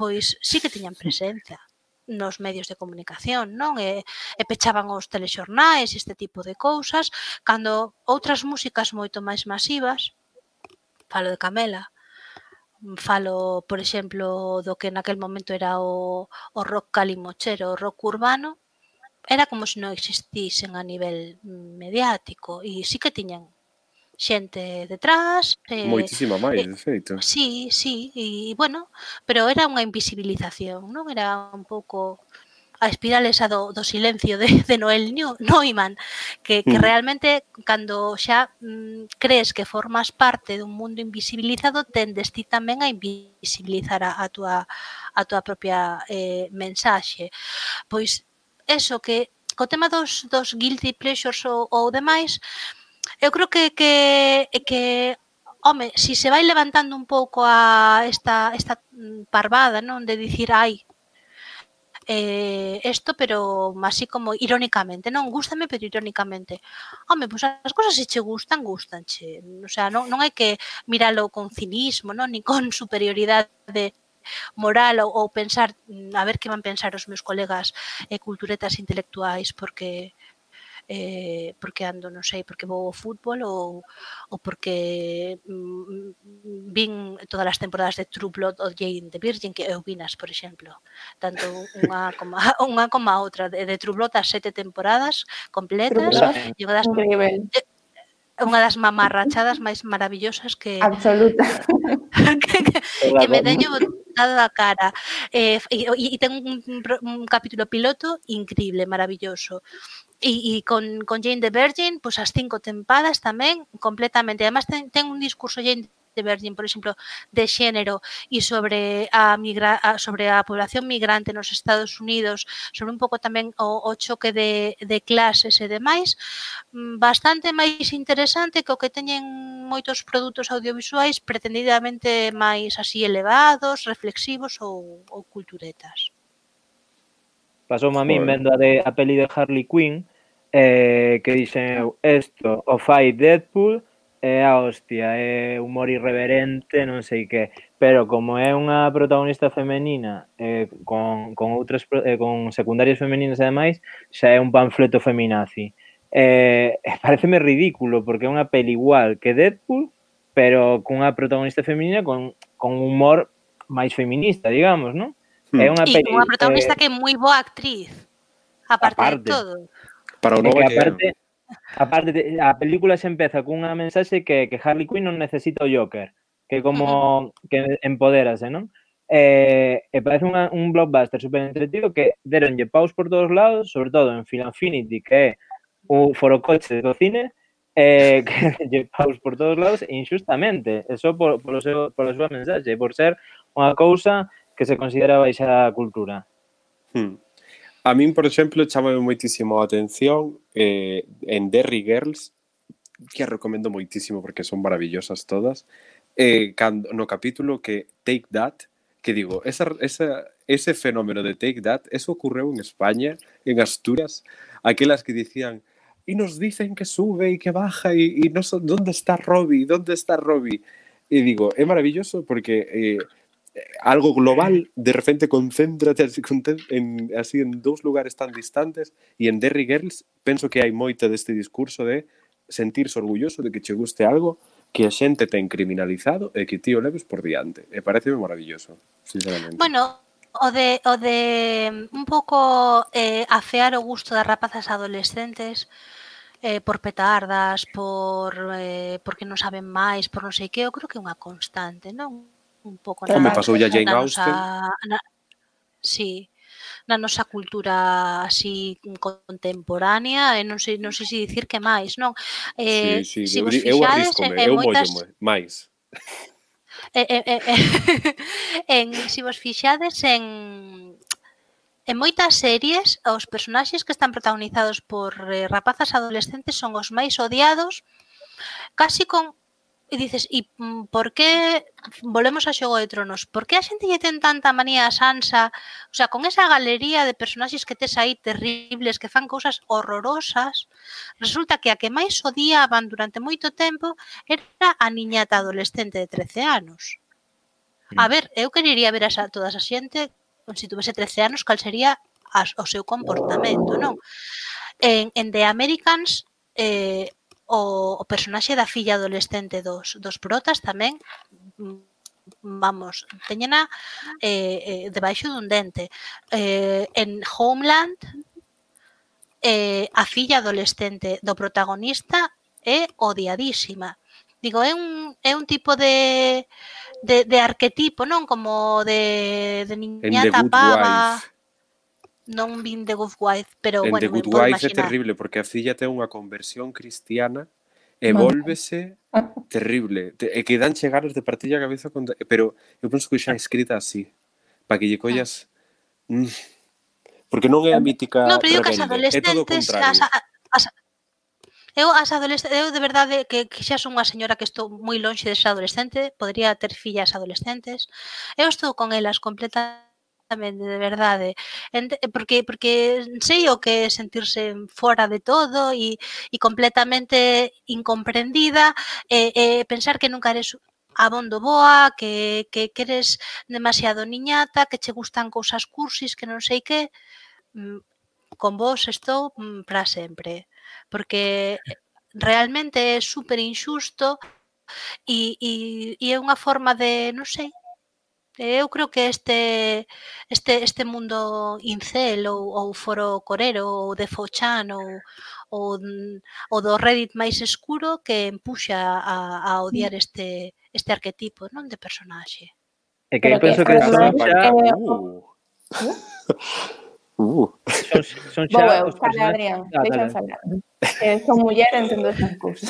pois sí que tiñan presencia nos medios de comunicación, non? E, e pechaban os telexornais, este tipo de cousas, cando outras músicas moito máis masivas, falo de Camela, falo, por exemplo, do que naquel momento era o, o rock calimochero, o rock urbano, era como se non existisen a nivel mm, mediático e sí que tiñan xente detrás. Eh, Moitísima máis, eh, de feito. Sí, sí, e bueno, pero era unha invisibilización, non? Era un pouco a espiral esa do, do silencio de, de Noel Neumann, que, que mm. realmente cando xa mm, crees que formas parte dun mundo invisibilizado, tendes ti tamén a invisibilizar a, a tua a tua propia eh, mensaxe. Pois eso que co tema dos, dos guilty pleasures ou, ou demais, eu creo que que que home, si se vai levantando un pouco a esta esta mm, parvada, non, de dicir ai eh, esto, pero así como irónicamente, non, gústame, pero irónicamente. Home, pois as cousas se che gustan, gustanche. O sea, non, non hai que miralo con cinismo, non, ni con superioridade moral ou, ou pensar mm, a ver que van pensar os meus colegas eh, culturetas intelectuais, porque eh, porque ando, non sei, porque vou ao fútbol ou, ou porque mm, vin todas as temporadas de True Blood ou Jane the Virgin que eu vinas, por exemplo. Tanto unha como, unha como a outra. De, de True Blood as sete temporadas completas. E unha das, unha das mamarrachadas máis maravillosas que... Absoluta. que, que, que me teño botado a cara. Eh, e, e ten un, un capítulo piloto increíble, maravilloso. E, e con, con Jane the Virgin, pois as cinco tempadas tamén, completamente. Además, ten, ten un discurso Jane de Virgin, por exemplo, de xénero e sobre a, migra a sobre a población migrante nos Estados Unidos, sobre un pouco tamén o, o choque de, de clases e demais, mm, bastante máis interesante que o que teñen moitos produtos audiovisuais pretendidamente máis así elevados, reflexivos ou, ou culturetas pasou a min vendo a, de, a peli de Harley Quinn eh, que dixen isto o fai Deadpool é a hostia, é humor irreverente, non sei que, pero como é unha protagonista femenina eh, con, con outras eh, con secundarias femeninas ademais, xa é un panfleto feminazi. Eh, pareceme ridículo porque é unha peli igual que Deadpool, pero cunha protagonista femenina con, con humor máis feminista, digamos, non? Hmm. É unha, peli, unha protagonista eh, que é moi boa actriz, aparte, aparte de todo. Para o novo que aparte, aparte de, a película se empeza cunha mensaxe que, que Harley Quinn non necesita o Joker, que como uh -huh. que empodérase, non? Eh, e parece unha, un blockbuster super entretido que deronlle paus por todos lados, sobre todo en Film Infinity, que é o forocoche do cine, eh, que lle paus por todos lados injustamente, eso por, por, o seu, por a súa mensaxe, por ser unha cousa que se considera baixa cultura. Hmm. A min, por exemplo, chama moitísimo a atención eh, en Derry Girls, que recomendo moitísimo porque son maravillosas todas, eh, cando, no capítulo que Take That, que digo, esa, esa, ese fenómeno de Take That, eso ocurreu en España, en Asturias, aquelas que dicían, y nos dicen que sube y que baja y, y no so, ¿dónde está Robbie? ¿Dónde está Robbie? Y digo, es maravilloso porque eh, algo global, de repente concéntrate así, en, así en dous lugares tan distantes e en Derry Girls penso que hai moito deste discurso de sentirse orgulloso de que che guste algo que a xente ten criminalizado e que ti o leves por diante. E parece maravilloso, sinceramente. Bueno, o de, o de un pouco eh, afear o gusto das rapazas adolescentes eh, por petardas, por eh, porque non saben máis, por non sei que, eu creo que é unha constante, non? un pouco na, Home, pasou ya Jane Austen. Si na, sí, na nosa cultura así contemporánea eh, e non sei non sei se dicir que máis, non? Eh, sí, sí, se vos eu fixades, arriscome, eu moitas... máis. Eh, eh, eh, eh en, se vos fixades en En moitas series, os personaxes que están protagonizados por eh, rapazas adolescentes son os máis odiados, casi con E dices, e mm, por que volvemos a Xogo de Tronos? Por que a xente lle ten tanta manía a Sansa? O sea, con esa galería de personaxes que tes aí terribles, que fan cousas horrorosas, resulta que a que máis odiaban durante moito tempo era a niñata adolescente de 13 anos. A ver, eu querería ver a todas a xente se tuvese 13 anos, cal sería as, o seu comportamento, non? En, en The Americans eh, o, o personaxe da filla adolescente dos, dos protas tamén mm, vamos, teñena eh, eh, debaixo dun dente. Eh, en Homeland, eh, a filla adolescente do protagonista é odiadísima. Digo, é un, é un tipo de, de, de arquetipo, non? Como de, de niñata pava. Wife non vin The Good Wife, pero en bueno, The Good Wife é terrible porque a filla ten unha conversión cristiana e volvese terrible. E eh, eh, que dan chegares de partilla a cabeza con... Pero eu penso que xa escrita así, para que lle collas... Mm. Porque non é a mítica no, pero rebelde, as é todo o contrario. As, as, Eu as adolescentes, eu de verdade que, que xa son unha señora que estou moi lonxe de ser adolescente, podría ter fillas adolescentes. Eu estou con elas completamente Exactamente, de verdade. Eh, porque porque sei o que é sentirse fora de todo e, e completamente incomprendida e, e pensar que nunca eres abondo boa, que, que, que eres demasiado niñata, que che gustan cousas cursis, que non sei que, mm, con vos estou mm, para sempre. Porque eh, realmente é super injusto e, e, e é unha forma de, non sei, Eu creo que este este este mundo incel ou, ou foro corero ou de Fochan ou, ou, ou do Reddit máis escuro que empuxa a, a odiar mm. este este arquetipo non de personaxe. É que eu penso que, que, son xa. que, uh. ¿Eh? Uh. Son, son xa os Adrián, deixa falar. Eh, son muller, entendo esas cousas.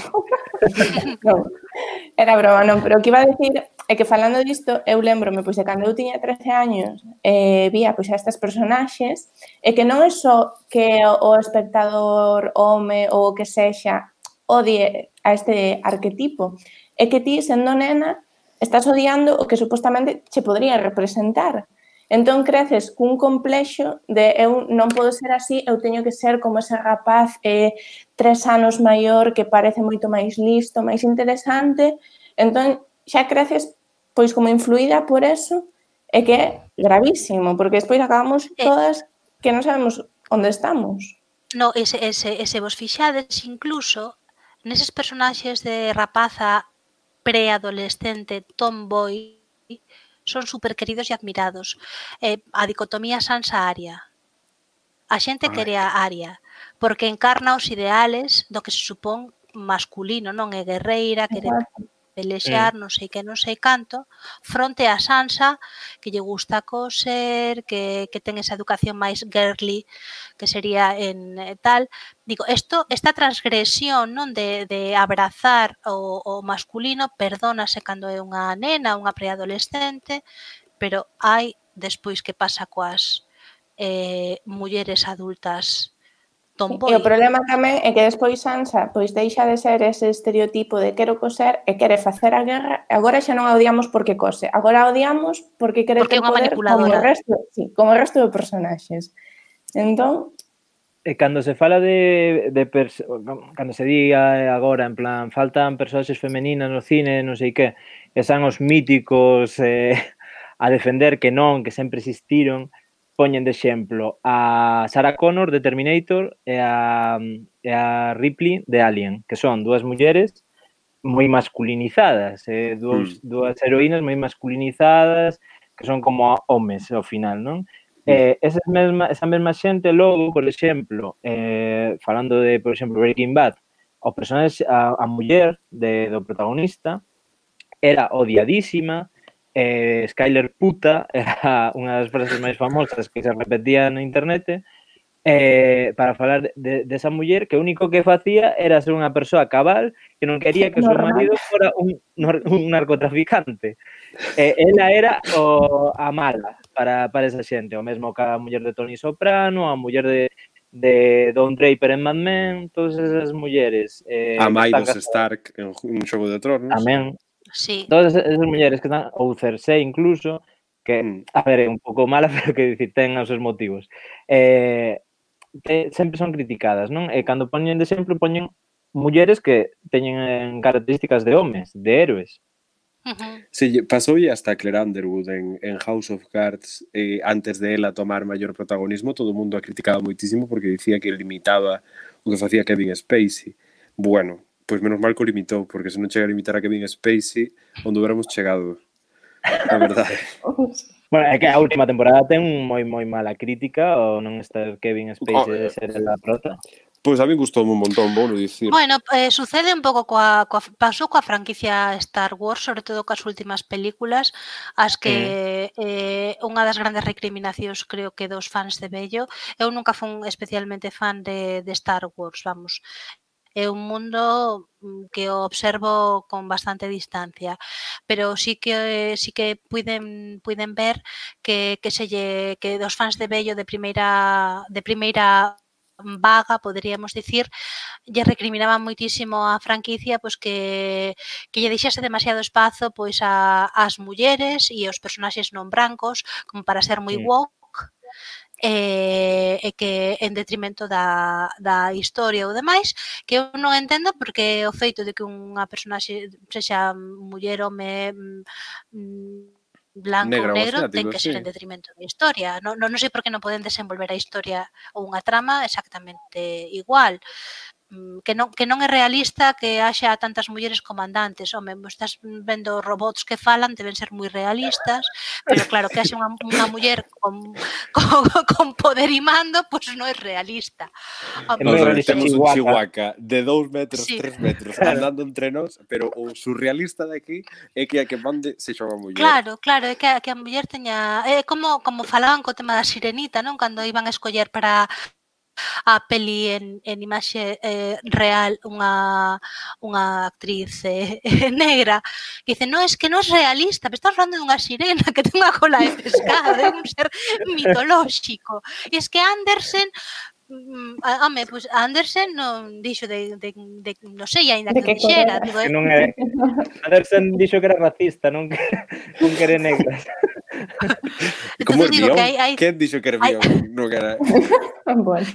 non, era broma, non, pero o que iba a decir é que falando disto, eu lembrome, pois, de cando eu tiña 13 años, eh, vía, pois, a estas personaxes, e que non é só que o espectador, home ou o que sexa, odie a este arquetipo, é que ti, sendo nena, estás odiando o que supostamente che podría representar Entón creces cun complexo de eu non podo ser así, eu teño que ser como ese rapaz eh, tres anos maior que parece moito máis listo, máis interesante. Entón xa creces pois como influída por eso é que é gravísimo, porque despois acabamos eh. todas que non sabemos onde estamos. No, ese, ese, ese vos fixades incluso neses personaxes de rapaza preadolescente, tomboy, son super queridos e admirados. Eh, a dicotomía sansa aria. A xente quere a aria, porque encarna os ideales do que se supón masculino, non é guerreira, quere pelexear mm. Eh. non sei que non sei canto, fronte a Sansa que lle gusta coser, que, que ten esa educación máis girly que sería en eh, tal. Digo, esto, esta transgresión non de, de abrazar o, o masculino perdónase cando é unha nena, unha preadolescente, pero hai despois que pasa coas eh, mulleres adultas Tomboy. E o problema tamén é que despois Sansa pois deixa de ser ese estereotipo de quero coser e quere facer a guerra. Agora xa non a odiamos porque cose, agora a odiamos porque quere porque ter poder como o resto, sí, como o resto de personaxes. Entón, E cando se fala de, de cando se diga agora en plan faltan personaxes femeninas no cine, non sei que, que san os míticos eh, a defender que non, que sempre existiron, poñen de exemplo a Sarah Connor de Terminator e a, e a Ripley de Alien, que son dúas mulleres moi masculinizadas, eh, dúas, mm. dúas heroínas moi masculinizadas, que son como homes ao final, non? Mm. Eh, esa, mesma, esa mesma xente logo, por exemplo, eh, falando de, por exemplo, Breaking Bad, o personaxe, a, a muller de, do protagonista era odiadísima, eh, Skyler puta era unha das frases máis famosas que se repetía na internet eh, para falar de, desa de muller que o único que facía era ser unha persoa cabal que non quería que o seu marido fora un, un narcotraficante. Eh, ela era o, a mala para, para esa xente, o mesmo que a muller de Tony Soprano, a muller de, de Don Draper en Mad Men, todas esas mulleres. Eh, a Maidos Stark en un xogo de tronos. Tamén, Sí. Todas esas mulleres que están, ou Cersei incluso, que, mm. a ver, é un pouco mala, pero que dicir, ten os seus motivos. Eh, te, sempre son criticadas, non? E cando poñen de exemplo, poñen mulleres que teñen eh, características de homes, de héroes. Uh -huh. Sí, pasou hasta Claire Underwood en, en House of Cards eh, antes de ela tomar maior protagonismo todo o mundo a criticaba moitísimo porque dicía que limitaba o que facía Kevin Spacey bueno, pois menos mal que o limitou, porque se non chega a limitar a Kevin Spacey, onde hubiéramos chegado. A verdade. bueno, é que a última temporada ten moi moi mala crítica ou non está Kevin Spacey oh, de ser a prota? Pois a mí gustou un montón, vou dicir. Bueno, eh, sucede un pouco coa, coa pasou coa franquicia Star Wars, sobre todo coas últimas películas, as que mm. eh, unha das grandes recriminacións creo que dos fans de Bello, eu nunca fun especialmente fan de, de Star Wars, vamos é un mundo mm, que o observo con bastante distancia, pero sí que sí que puiden puiden ver que que se lle, que dos fans de Bello de primeira de primeira vaga, poderíamos dicir, lle recriminaba moitísimo a franquicia pois que que lle deixase demasiado espazo pois a ás mulleres e aos personaxes non brancos como para ser moi sí. woke e, e que en detrimento da, da historia ou demais que eu non entendo porque o feito de que unha personaxe sexa muller, home mm, mm, blanco negro, ou negro ten que ser sí. en detrimento da historia non, non, non sei por que non poden desenvolver a historia ou unha trama exactamente igual Mm, que non, que non é realista que haxa tantas mulleres comandantes. Home, estás vendo robots que falan, deben ser moi realistas, pero claro, que haxa unha, unha muller con, con, con poder e mando, pois pues non é realista. Home, no, temos un chihuaca de 2 metros, 3 sí. metros, andando entre nós, pero o surrealista de aquí é que a que mande se chama muller. Claro, claro, é que a, que a muller teña... É como, como falaban co tema da sirenita, non? Cando iban a escoller para a peli en, en imaxe eh, real unha, unha actriz eh, negra que dice, no, es que non é realista, me estás falando dunha sirena que ten unha cola de pescado, é un ser mitolóxico. E es que Andersen mm, ah, Home, pois pues Andersen non dixo de, de, de non sei, ainda que, que dixera. Que eh. non é. Andersen dixo que era racista, non que, non que era negra. Como Entonces, digo que hai, hai... Quen dixo que era hai... no que era... bueno.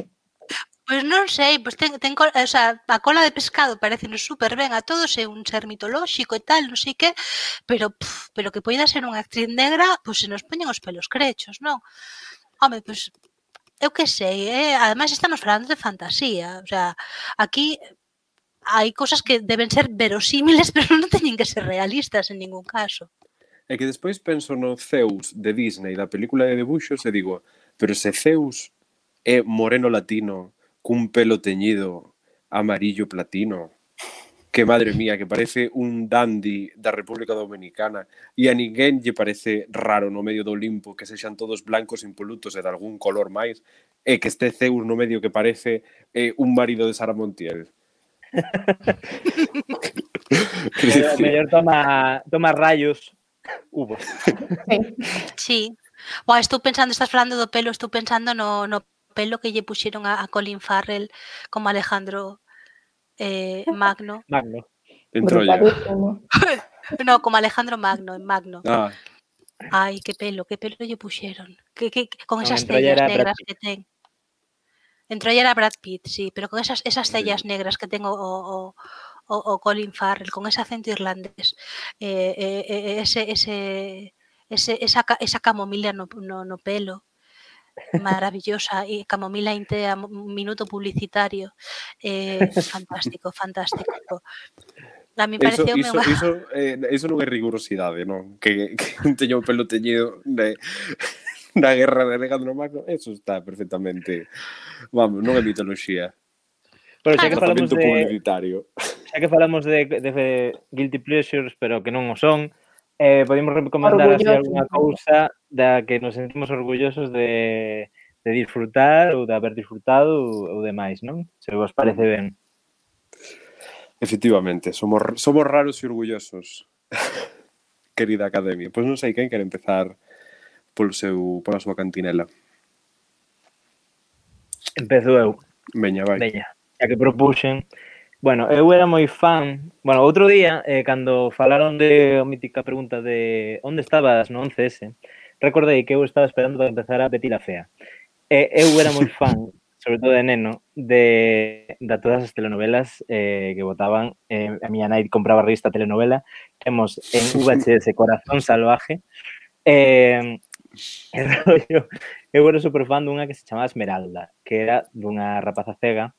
Pois non sei, pois ten, ten o sea, a cola de pescado parece super ben a todos, é un ser mitolóxico e tal, non sei que, pero pff, pero que poida ser unha actriz negra, pois se nos poñen os pelos crechos, non? Home, pois eu que sei, eh? ademais estamos falando de fantasía, o sea, aquí hai cosas que deben ser verosímiles, pero non teñen que ser realistas en ningún caso. É que despois penso no Zeus de Disney, da película de debuxos, e digo, pero se Zeus é moreno latino, cun pelo teñido amarillo platino, que madre mía, que parece un dandy da República Dominicana. E a ninguén lle parece raro no medio do Olimpo que sexan todos blancos impolutos e de algún color máis e que este Zeus no medio que parece eh, un marido de Sara Montiel. mellor toma, toma rayos. Uvos. sí. Boa, estou pensando, estás falando do pelo, estou pensando no, no pelo que lle puxeron a, a Colin Farrell como Alejandro eh, Magno. Magno. En Troya. Brutalísimo. No, como Alejandro Magno, en Magno. Ah, Ai, que pelo, que pelo lle puxeron. Que, que, con No, esas cellas negras Pitt. que ten. En Troya era Brad Pitt, sí, pero con esas, esas Sí. cellas negras que ten o, o, o, o Colin Farrell con ese acento irlandés, eh, eh, eh, eh ese, ese, ese, esa, esa camomila no, no, no pelo, maravillosa y camomila intea, minuto publicitario. Eh, fantástico, fantástico. A mí iso, pareceu iso, eso, iso, eh, iso non é rigurosidade, non? Que, que teño o pelo teñido de, na guerra de Alejandro Magno, eso está perfectamente. Vamos, non é mitoloxía. Pero xa que falamos de publicitario xa que falamos de, de Guilty Pleasures, pero que non o son, eh, podemos recomendar así alguna cousa da que nos sentimos orgullosos de, de disfrutar ou de haber disfrutado ou, ou demais, non? Se vos parece ben. Efectivamente, somos, somos raros e orgullosos, querida Academia. Pois non sei quen quer empezar polo seu, pola súa cantinela. Empezo eu. Veña, vai. Veña, xa que propuxen, Bueno, eu era moi fan, bueno, outro día, eh, cando falaron de a mítica pregunta de onde estabas no 11S, recordei que eu estaba esperando para empezar a Betty la Fea. E eh, eu era moi fan, sobre todo de neno, de, de todas as telenovelas eh, que votaban. Eh, a miña nai compraba revista telenovela. Temos en VHS Corazón Salvaje. Eh, rollo, eu era super fan dunha que se chamaba Esmeralda, que era dunha rapaza cega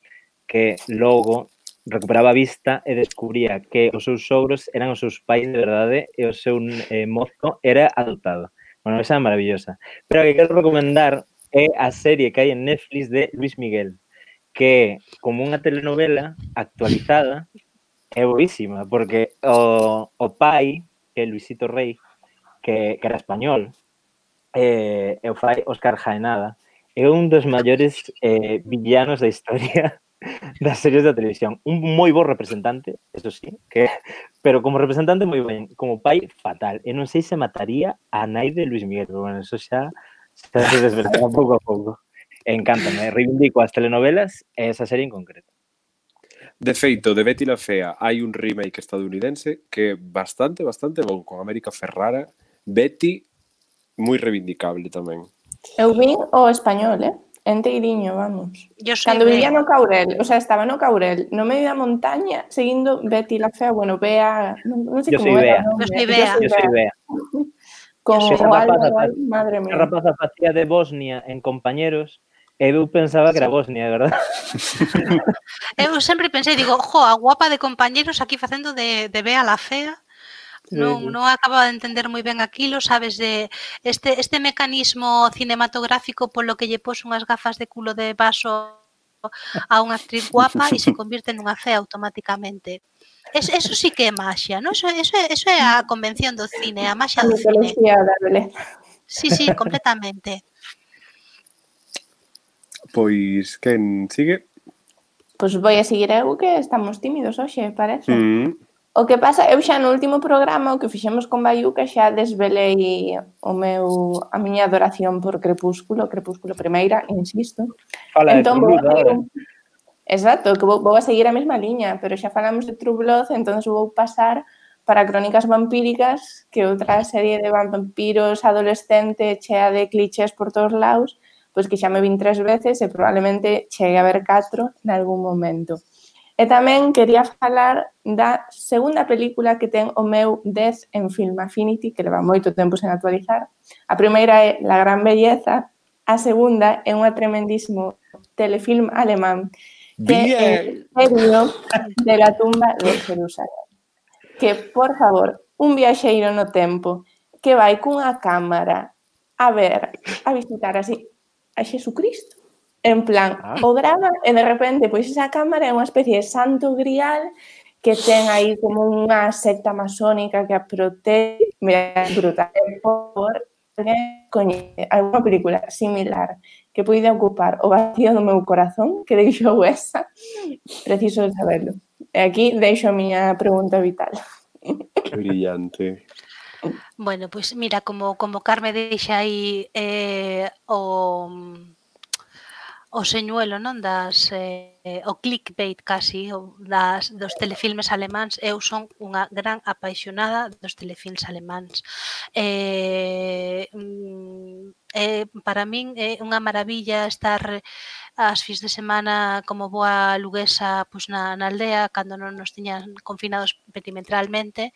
que logo recuperaba a vista e descubría que os seus sogros eran os seus pais de verdade e o seu eh, mozo era adoptado. Bueno, esa é maravillosa. Pero a que quero recomendar é a serie que hai en Netflix de Luis Miguel, que é como unha telenovela actualizada, é boísima, porque o, o pai, que é Luisito Rey, que, que era español, eh, e o fai Óscar Jaenada, é un dos maiores eh, villanos da historia das series da televisión. Un moi bo representante, eso sí, que, pero como representante moi ben, como pai fatal. E non sei se mataría a nai de Luis Miguel, pero bueno, eso xa, xa se desvelará pouco a pouco. Encántame, reivindico as telenovelas e esa serie en concreto. De feito, de Betty la Fea hai un remake estadounidense que é bastante, bastante bon, con América Ferrara. Betty, moi reivindicable tamén. Eu vin o español, eh? Enteiriño, vamos. Yo soy Cando de- vivía no Caurel, o sea, estaba no Caurel, no medio da montaña, seguindo Betty la Fea, bueno, Bea, Yo como soy era Bea. Yo soy Bea. Yo soy Bea. Con ai, madre mía. rapaza facía de Bosnia en compañeros e eu pensaba que era Bosnia, de verdad. Eu sempre pensei, digo, jo, a guapa de compañeros aquí facendo de, de Bea la fea. Non, non acaba de entender moi ben aquilo, sabes, de este, este mecanismo cinematográfico polo que lle pos unhas gafas de culo de vaso a unha actriz guapa e se convirte nunha fea automáticamente. Es, eso sí que é maxia, ¿no? Eso, eso, eso é a convención do cine, a maxia do cine. Sí, sí, completamente. Pois, quen sigue? Pois pues voy a seguir eu que estamos tímidos hoxe, parece. Mm. O que pasa, eu xa no último programa o que fixemos con Bayuca xa desvelei o meu a miña adoración por Crepúsculo, Crepúsculo primeira, insisto. Fala entón, de True Blood. Exacto, que vou, vou a seguir a mesma liña, pero xa falamos de True Blood, entón vou pasar para Crónicas Vampíricas, que outra serie de vampiros adolescente chea de clichés por todos lados, pois que xa me vin tres veces e probablemente chegue a ver catro en algún momento. E tamén quería falar da segunda película que ten o meu 10 en Film Affinity, que leva moito tempo sen actualizar. A primeira é La Gran Belleza, a segunda é un tremendísimo telefilm alemán que Bien. é El serio de la tumba de Jerusalén. Que, por favor, un viaxeiro no tempo que vai cunha cámara a ver, a visitar así a Xesucristo En plan, ah. o grava e de repente pois esa cámara é unha especie de santo grial que ten aí como unha secta masónica que a protege, mira, brutal, por coñece alguna película similar que poida ocupar o vacío do meu corazón que deixou esa, preciso saberlo. E aquí deixo a miña pregunta vital. Que brillante. Bueno, pois pues mira, como, como Carme deixa aí eh, o o señuelo, non, das eh, o clickbait casi o das dos telefilmes alemáns, eu son unha gran apaixonada dos telefilmes alemáns. Eh, mm, eh, para min é unha maravilla estar as fins de semana como boa luguesa pois na, na aldea cando non nos tiñan confinados perimetralmente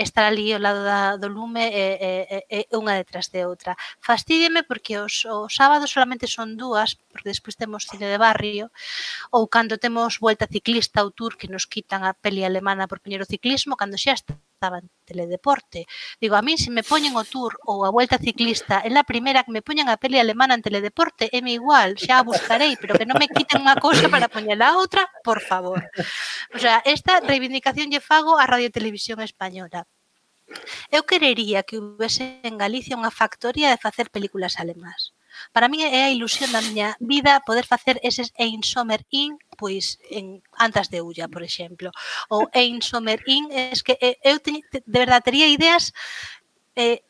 estar ali ao lado da, do lume é, é, é, é unha detrás de outra. Fastídeme porque os, os sábados solamente son dúas porque despois temos cine de barrio ou cando temos volta ciclista ou tour que nos quitan a peli alemana por poñer o ciclismo cando xa está estaba en teledeporte. Digo, a mí se me poñen o tour ou a vuelta ciclista, en la primeira que me poñan a peli alemana en teledeporte, é me igual, xa a buscarei, pero que non me quiten unha cousa para poñer a outra, por favor. O sea, esta reivindicación lle fago a Radio Televisión Española. Eu querería que houvese en Galicia unha factoría de facer películas alemás Para mí é a ilusión da miña vida poder facer eses Ein Sommer In pois en Antas de Ulla, por exemplo, ou Ein Sommer In, es que eh, eu te, de verdade tería ideas eh,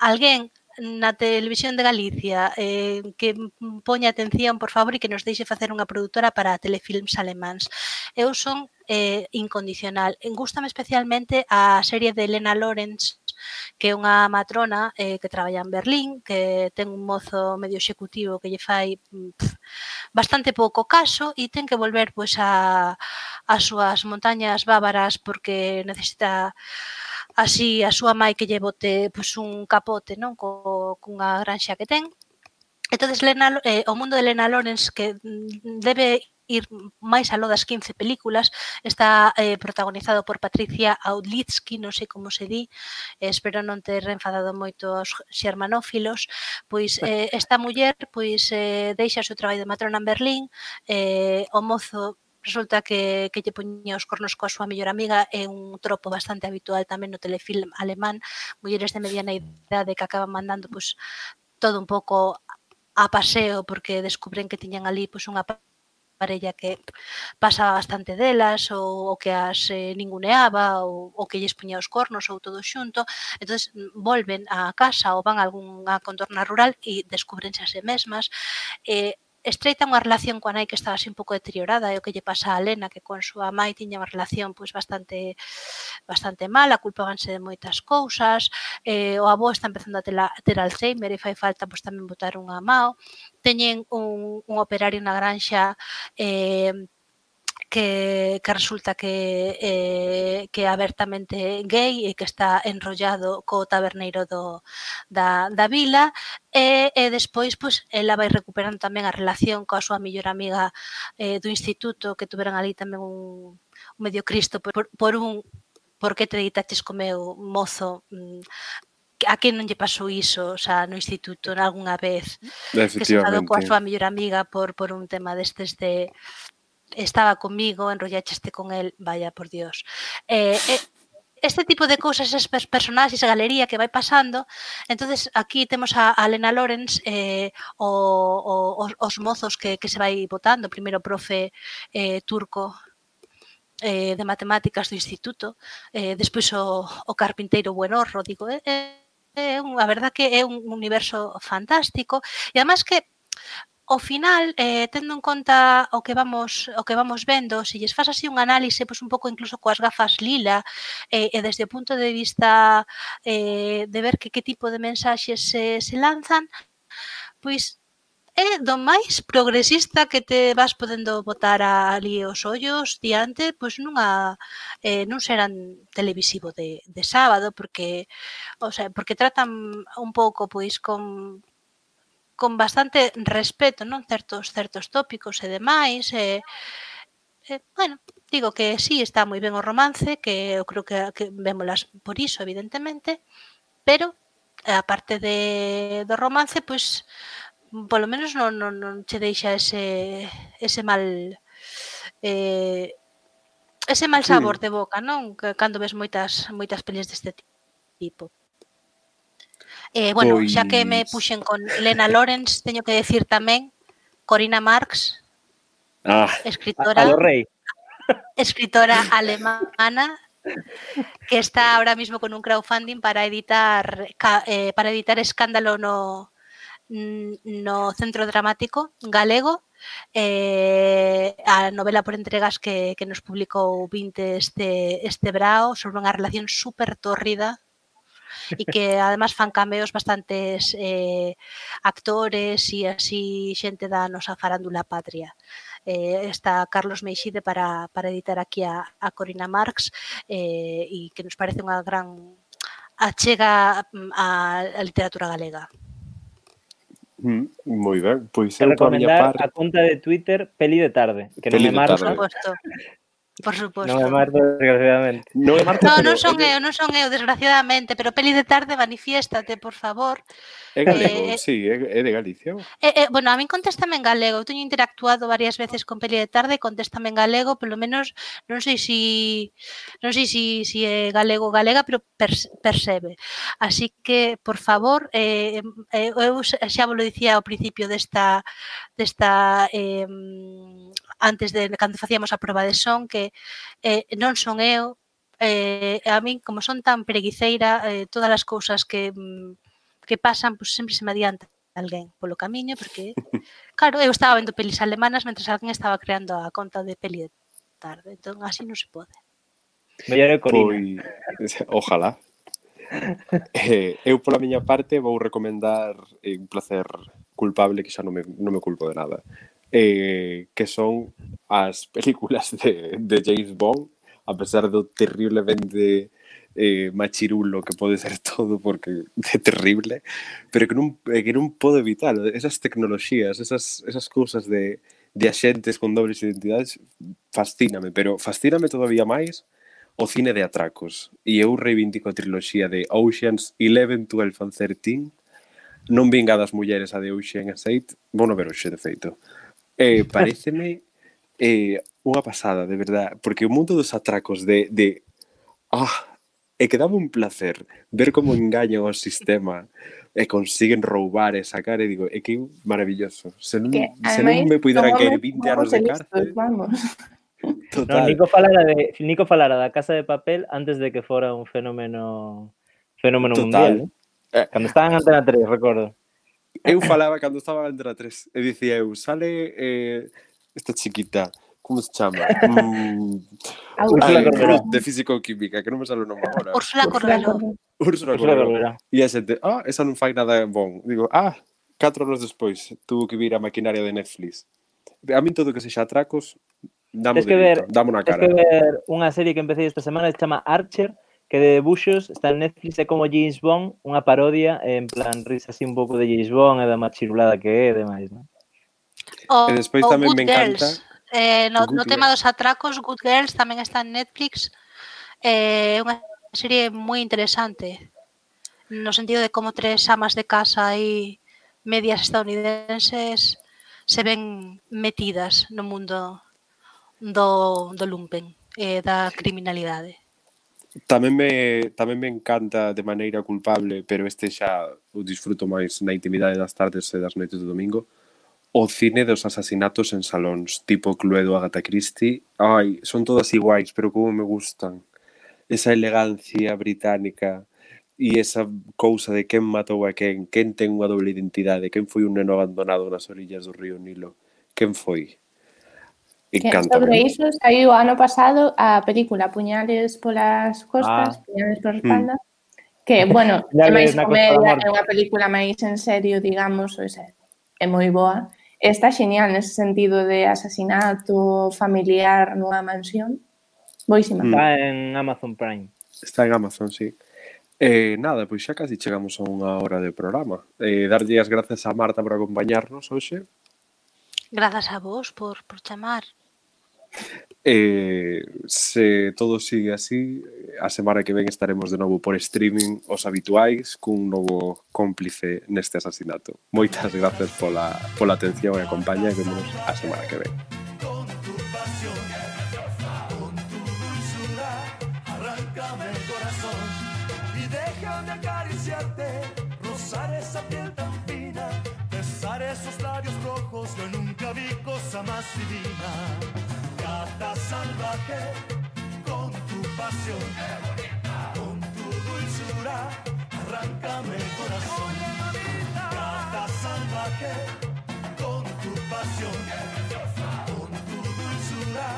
alguén na televisión de Galicia eh, que poña atención, por favor, e que nos deixe facer unha produtora para telefilms alemáns. Eu son eh, incondicional. Gústame especialmente a serie de Elena Lawrence que é unha matrona eh, que traballa en Berlín, que ten un mozo medio executivo que lle fai mm, pff, bastante pouco caso e ten que volver pois a as súas montañas bávaras porque necesita así a súa mãe que lle bote pois un capote, non, co cunha granxa que ten. Entonces Lena, eh, o mundo de Lena Lawrence que mm, debe ir máis aló das 15 películas. Está eh, protagonizado por Patricia Audlitsky, non sei como se di, eh, espero non ter enfadado moito aos xermanófilos. Pois eh, esta muller pois eh, deixa o seu traballo de matrona en Berlín, eh, o mozo resulta que, que lle poñía os cornos coa súa mellor amiga. É un tropo bastante habitual tamén no telefilm alemán, mulleres de mediana idade que acaban mandando pois, todo un pouco a paseo porque descubren que tiñan ali pois unha parella que pasaba bastante delas ou ou que as eh, ninguneaba ou ou que lles poñía os cornos ou todo xunto. entonces mm, volven á casa ou van a algunha contorna rural e descubrense a se mesmas. Eh, estreita unha relación coa nai que estaba así un pouco deteriorada, e o que lle pasa a Lena, que con súa mãe tiña unha relación pois bastante bastante mala, culpábanse de moitas cousas, eh, o avó está empezando a ter, a ter Alzheimer e fai falta pois tamén botar unha mao, teñen un, un operario na granxa eh, que, que resulta que eh, que é abertamente gay e que está enrollado co taberneiro do, da, da vila e, e despois pois, ela vai recuperando tamén a relación coa súa mellor amiga eh, do instituto que tuveran ali tamén un, un medio cristo por, por un por que te deitaches co meu mozo? Mm, a que non lle pasou iso, o sea, no instituto algunha vez? Que se coa súa mellor amiga por por un tema destes de estaba comigo, enrollacheste con el, vaya por Dios. Eh, eh, este tipo de cousas, esas personaxes, a galería que vai pasando. entonces aquí temos a, a Elena Lorenz, eh, o, o, os, os mozos que, que se vai votando, primeiro profe eh, turco eh, de matemáticas do instituto, eh, despois o, o carpinteiro Buenorro, digo, eh, eh, eh a verdad que é un universo fantástico, e además que ao final, eh, tendo en conta o que vamos o que vamos vendo, se lles faz así un análise, pois un pouco incluso coas gafas lila, eh, e desde o punto de vista eh, de ver que que tipo de mensaxes se, se lanzan, pois é do máis progresista que te vas podendo botar ali os ollos diante, pois nunha eh, non serán televisivo de, de sábado porque o sea, porque tratan un pouco pois con con bastante respeto, non certos certos tópicos e demais, e, e bueno, digo que sí está moi ben o romance, que eu creo que, que vémolas por iso evidentemente, pero a parte de do romance, pois polo menos non, non, non che deixa ese ese mal eh, ese mal sabor sí. de boca, non? Cando ves moitas moitas pelis deste tipo. Eh, bueno, pois... xa que me pois puxen con Elena Lorenz, teño que decir tamén Corina Marx, ah, escritora, a, a rei. escritora alemana que está ahora mismo con un crowdfunding para editar eh, para editar Escándalo no mm, no Centro Dramático Galego eh, a novela por entregas que, que nos publicou 20 este, este brao sobre unha relación super tórrida e que además fan cameos bastantes eh, actores e así xente da nosa farándula patria. Eh, está Carlos Meixide para, para editar aquí a, a Corina Marx eh, e que nos parece unha gran achega mm, a, a literatura galega. Mm, moi ben, pois eu recomendar parte. a conta de Twitter Peli de Tarde, que peli non é Marx. Por suposto. Por suposto. Non é Marta, desgraciadamente. Non é Marta, no, pero... non son eu, non son eu, desgraciadamente, pero peli de tarde, manifiéstate, por favor. É galego, eh, sí, é, é de Galicia. Eh, eh, bueno, a min contéstame en galego. Eu teño interactuado varias veces con peli de tarde, contéstame en galego, pelo menos non sei si non sei si, si é galego ou galega, pero per, percebe. Así que, por favor, eh, eh eu xa vos lo dicía ao principio desta desta eh, antes de cando facíamos a proba de son que eh, non son eu, eh, a min como son tan preguiceira, eh, todas as cousas que mm, que pasan, pois sempre se me adianta alguén polo camiño, porque, claro, eu estaba vendo pelis alemanas mentre alguén estaba creando a conta de peli de tarde. Entón, así non se pode. Mellor é Corina. Pois, ojalá. eh, eu, pola miña parte, vou recomendar eh, un placer culpable que xa non me, non me culpo de nada eh, que son as películas de, de James Bond a pesar do terriblemente eh, machirulo que pode ser todo porque é terrible, pero que non, eh, que non pode evitar. Esas tecnoloxías, esas, esas cousas de, de axentes con dobles identidades fascíname, pero fascíname todavía máis o cine de atracos. E eu reivindico a triloxía de Oceans 11, 12 and 13 non vinga das mulleres a de Ocean 8 bueno ver oxe de feito Eh, pareceme eh, unha pasada, de verdad, porque o mundo dos atracos de, de ah, e que daba un placer ver como engañan o sistema e consiguen roubar e sacar e digo, é que maravilloso. Se non, que, se ademais, non me puideran caer 20 anos de cárcel. Vamos. Total. No, Nico falara de Nico falara da Casa de Papel antes de que fora un fenómeno fenómeno Total. mundial. Eh? Cando estaba en Antena 3, recordo eu falaba cando estaba na Antena 3 e dicía eu, sale eh, esta chiquita, como se chama? Mm, Úrsula Corberó. De físico-química, que non me sale o nome agora. Úrsula Corberó. Úrsula Corberó. E a xente, ah, esa non fai nada bon. Digo, ah, catro anos despois tuvo que vir a maquinaria de Netflix. A min todo que sexa atracos, damos, que ver, damos na cara. Tens que ver unha serie que empecé esta semana que se chama Archer, que de debuxos está en Netflix é como James Bond, unha parodia en plan risa así un pouco de James Bond e da machirulada que é e demais, non? O, e despois o tamén Good me Girls. encanta eh, no, no tema dos atracos, Good Girls tamén está en Netflix. É eh, unha serie moi interesante no sentido de como tres amas de casa e medias estadounidenses se ven metidas no mundo do, do lumpen e eh, da criminalidade. Tamén me, tamén me encanta de maneira culpable, pero este xa o disfruto máis na intimidade das tardes e das noites do domingo, o cine dos asasinatos en salóns, tipo Cluedo Agatha Christie. Ai, son todas iguais, pero como me gustan. Esa elegancia británica e esa cousa de quen matou a quen, quen ten unha doble identidade, quen foi un neno abandonado nas orillas do río Nilo, quen foi? Encanta. Sobre iso saiu ano pasado a película Puñales polas costas, ah. Puñales por mm. espalda, mm. que, bueno, é máis comedia, é unha película máis en serio, digamos, ou sea, é moi boa. Está genial nese sentido de asasinato familiar nunha mansión. Boísima. Está en Amazon Prime. Está en Amazon, sí. Eh, nada, pois xa casi chegamos a unha hora de programa. Eh, darlle as grazas a Marta por acompañarnos hoxe. Grazas a vos por, por chamar. Eh, se todo sigue así, eh, a semana que ven estaremos de novo por streaming os habituais cun novo cómplice neste asasinato. Moitas grazas pola, pola atención e acompaña e vemos a semana que ven. Arráncame el corazón. Gata salvaje con tu pasión, con tu dulzura,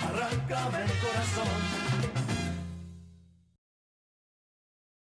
arráncame el corazón.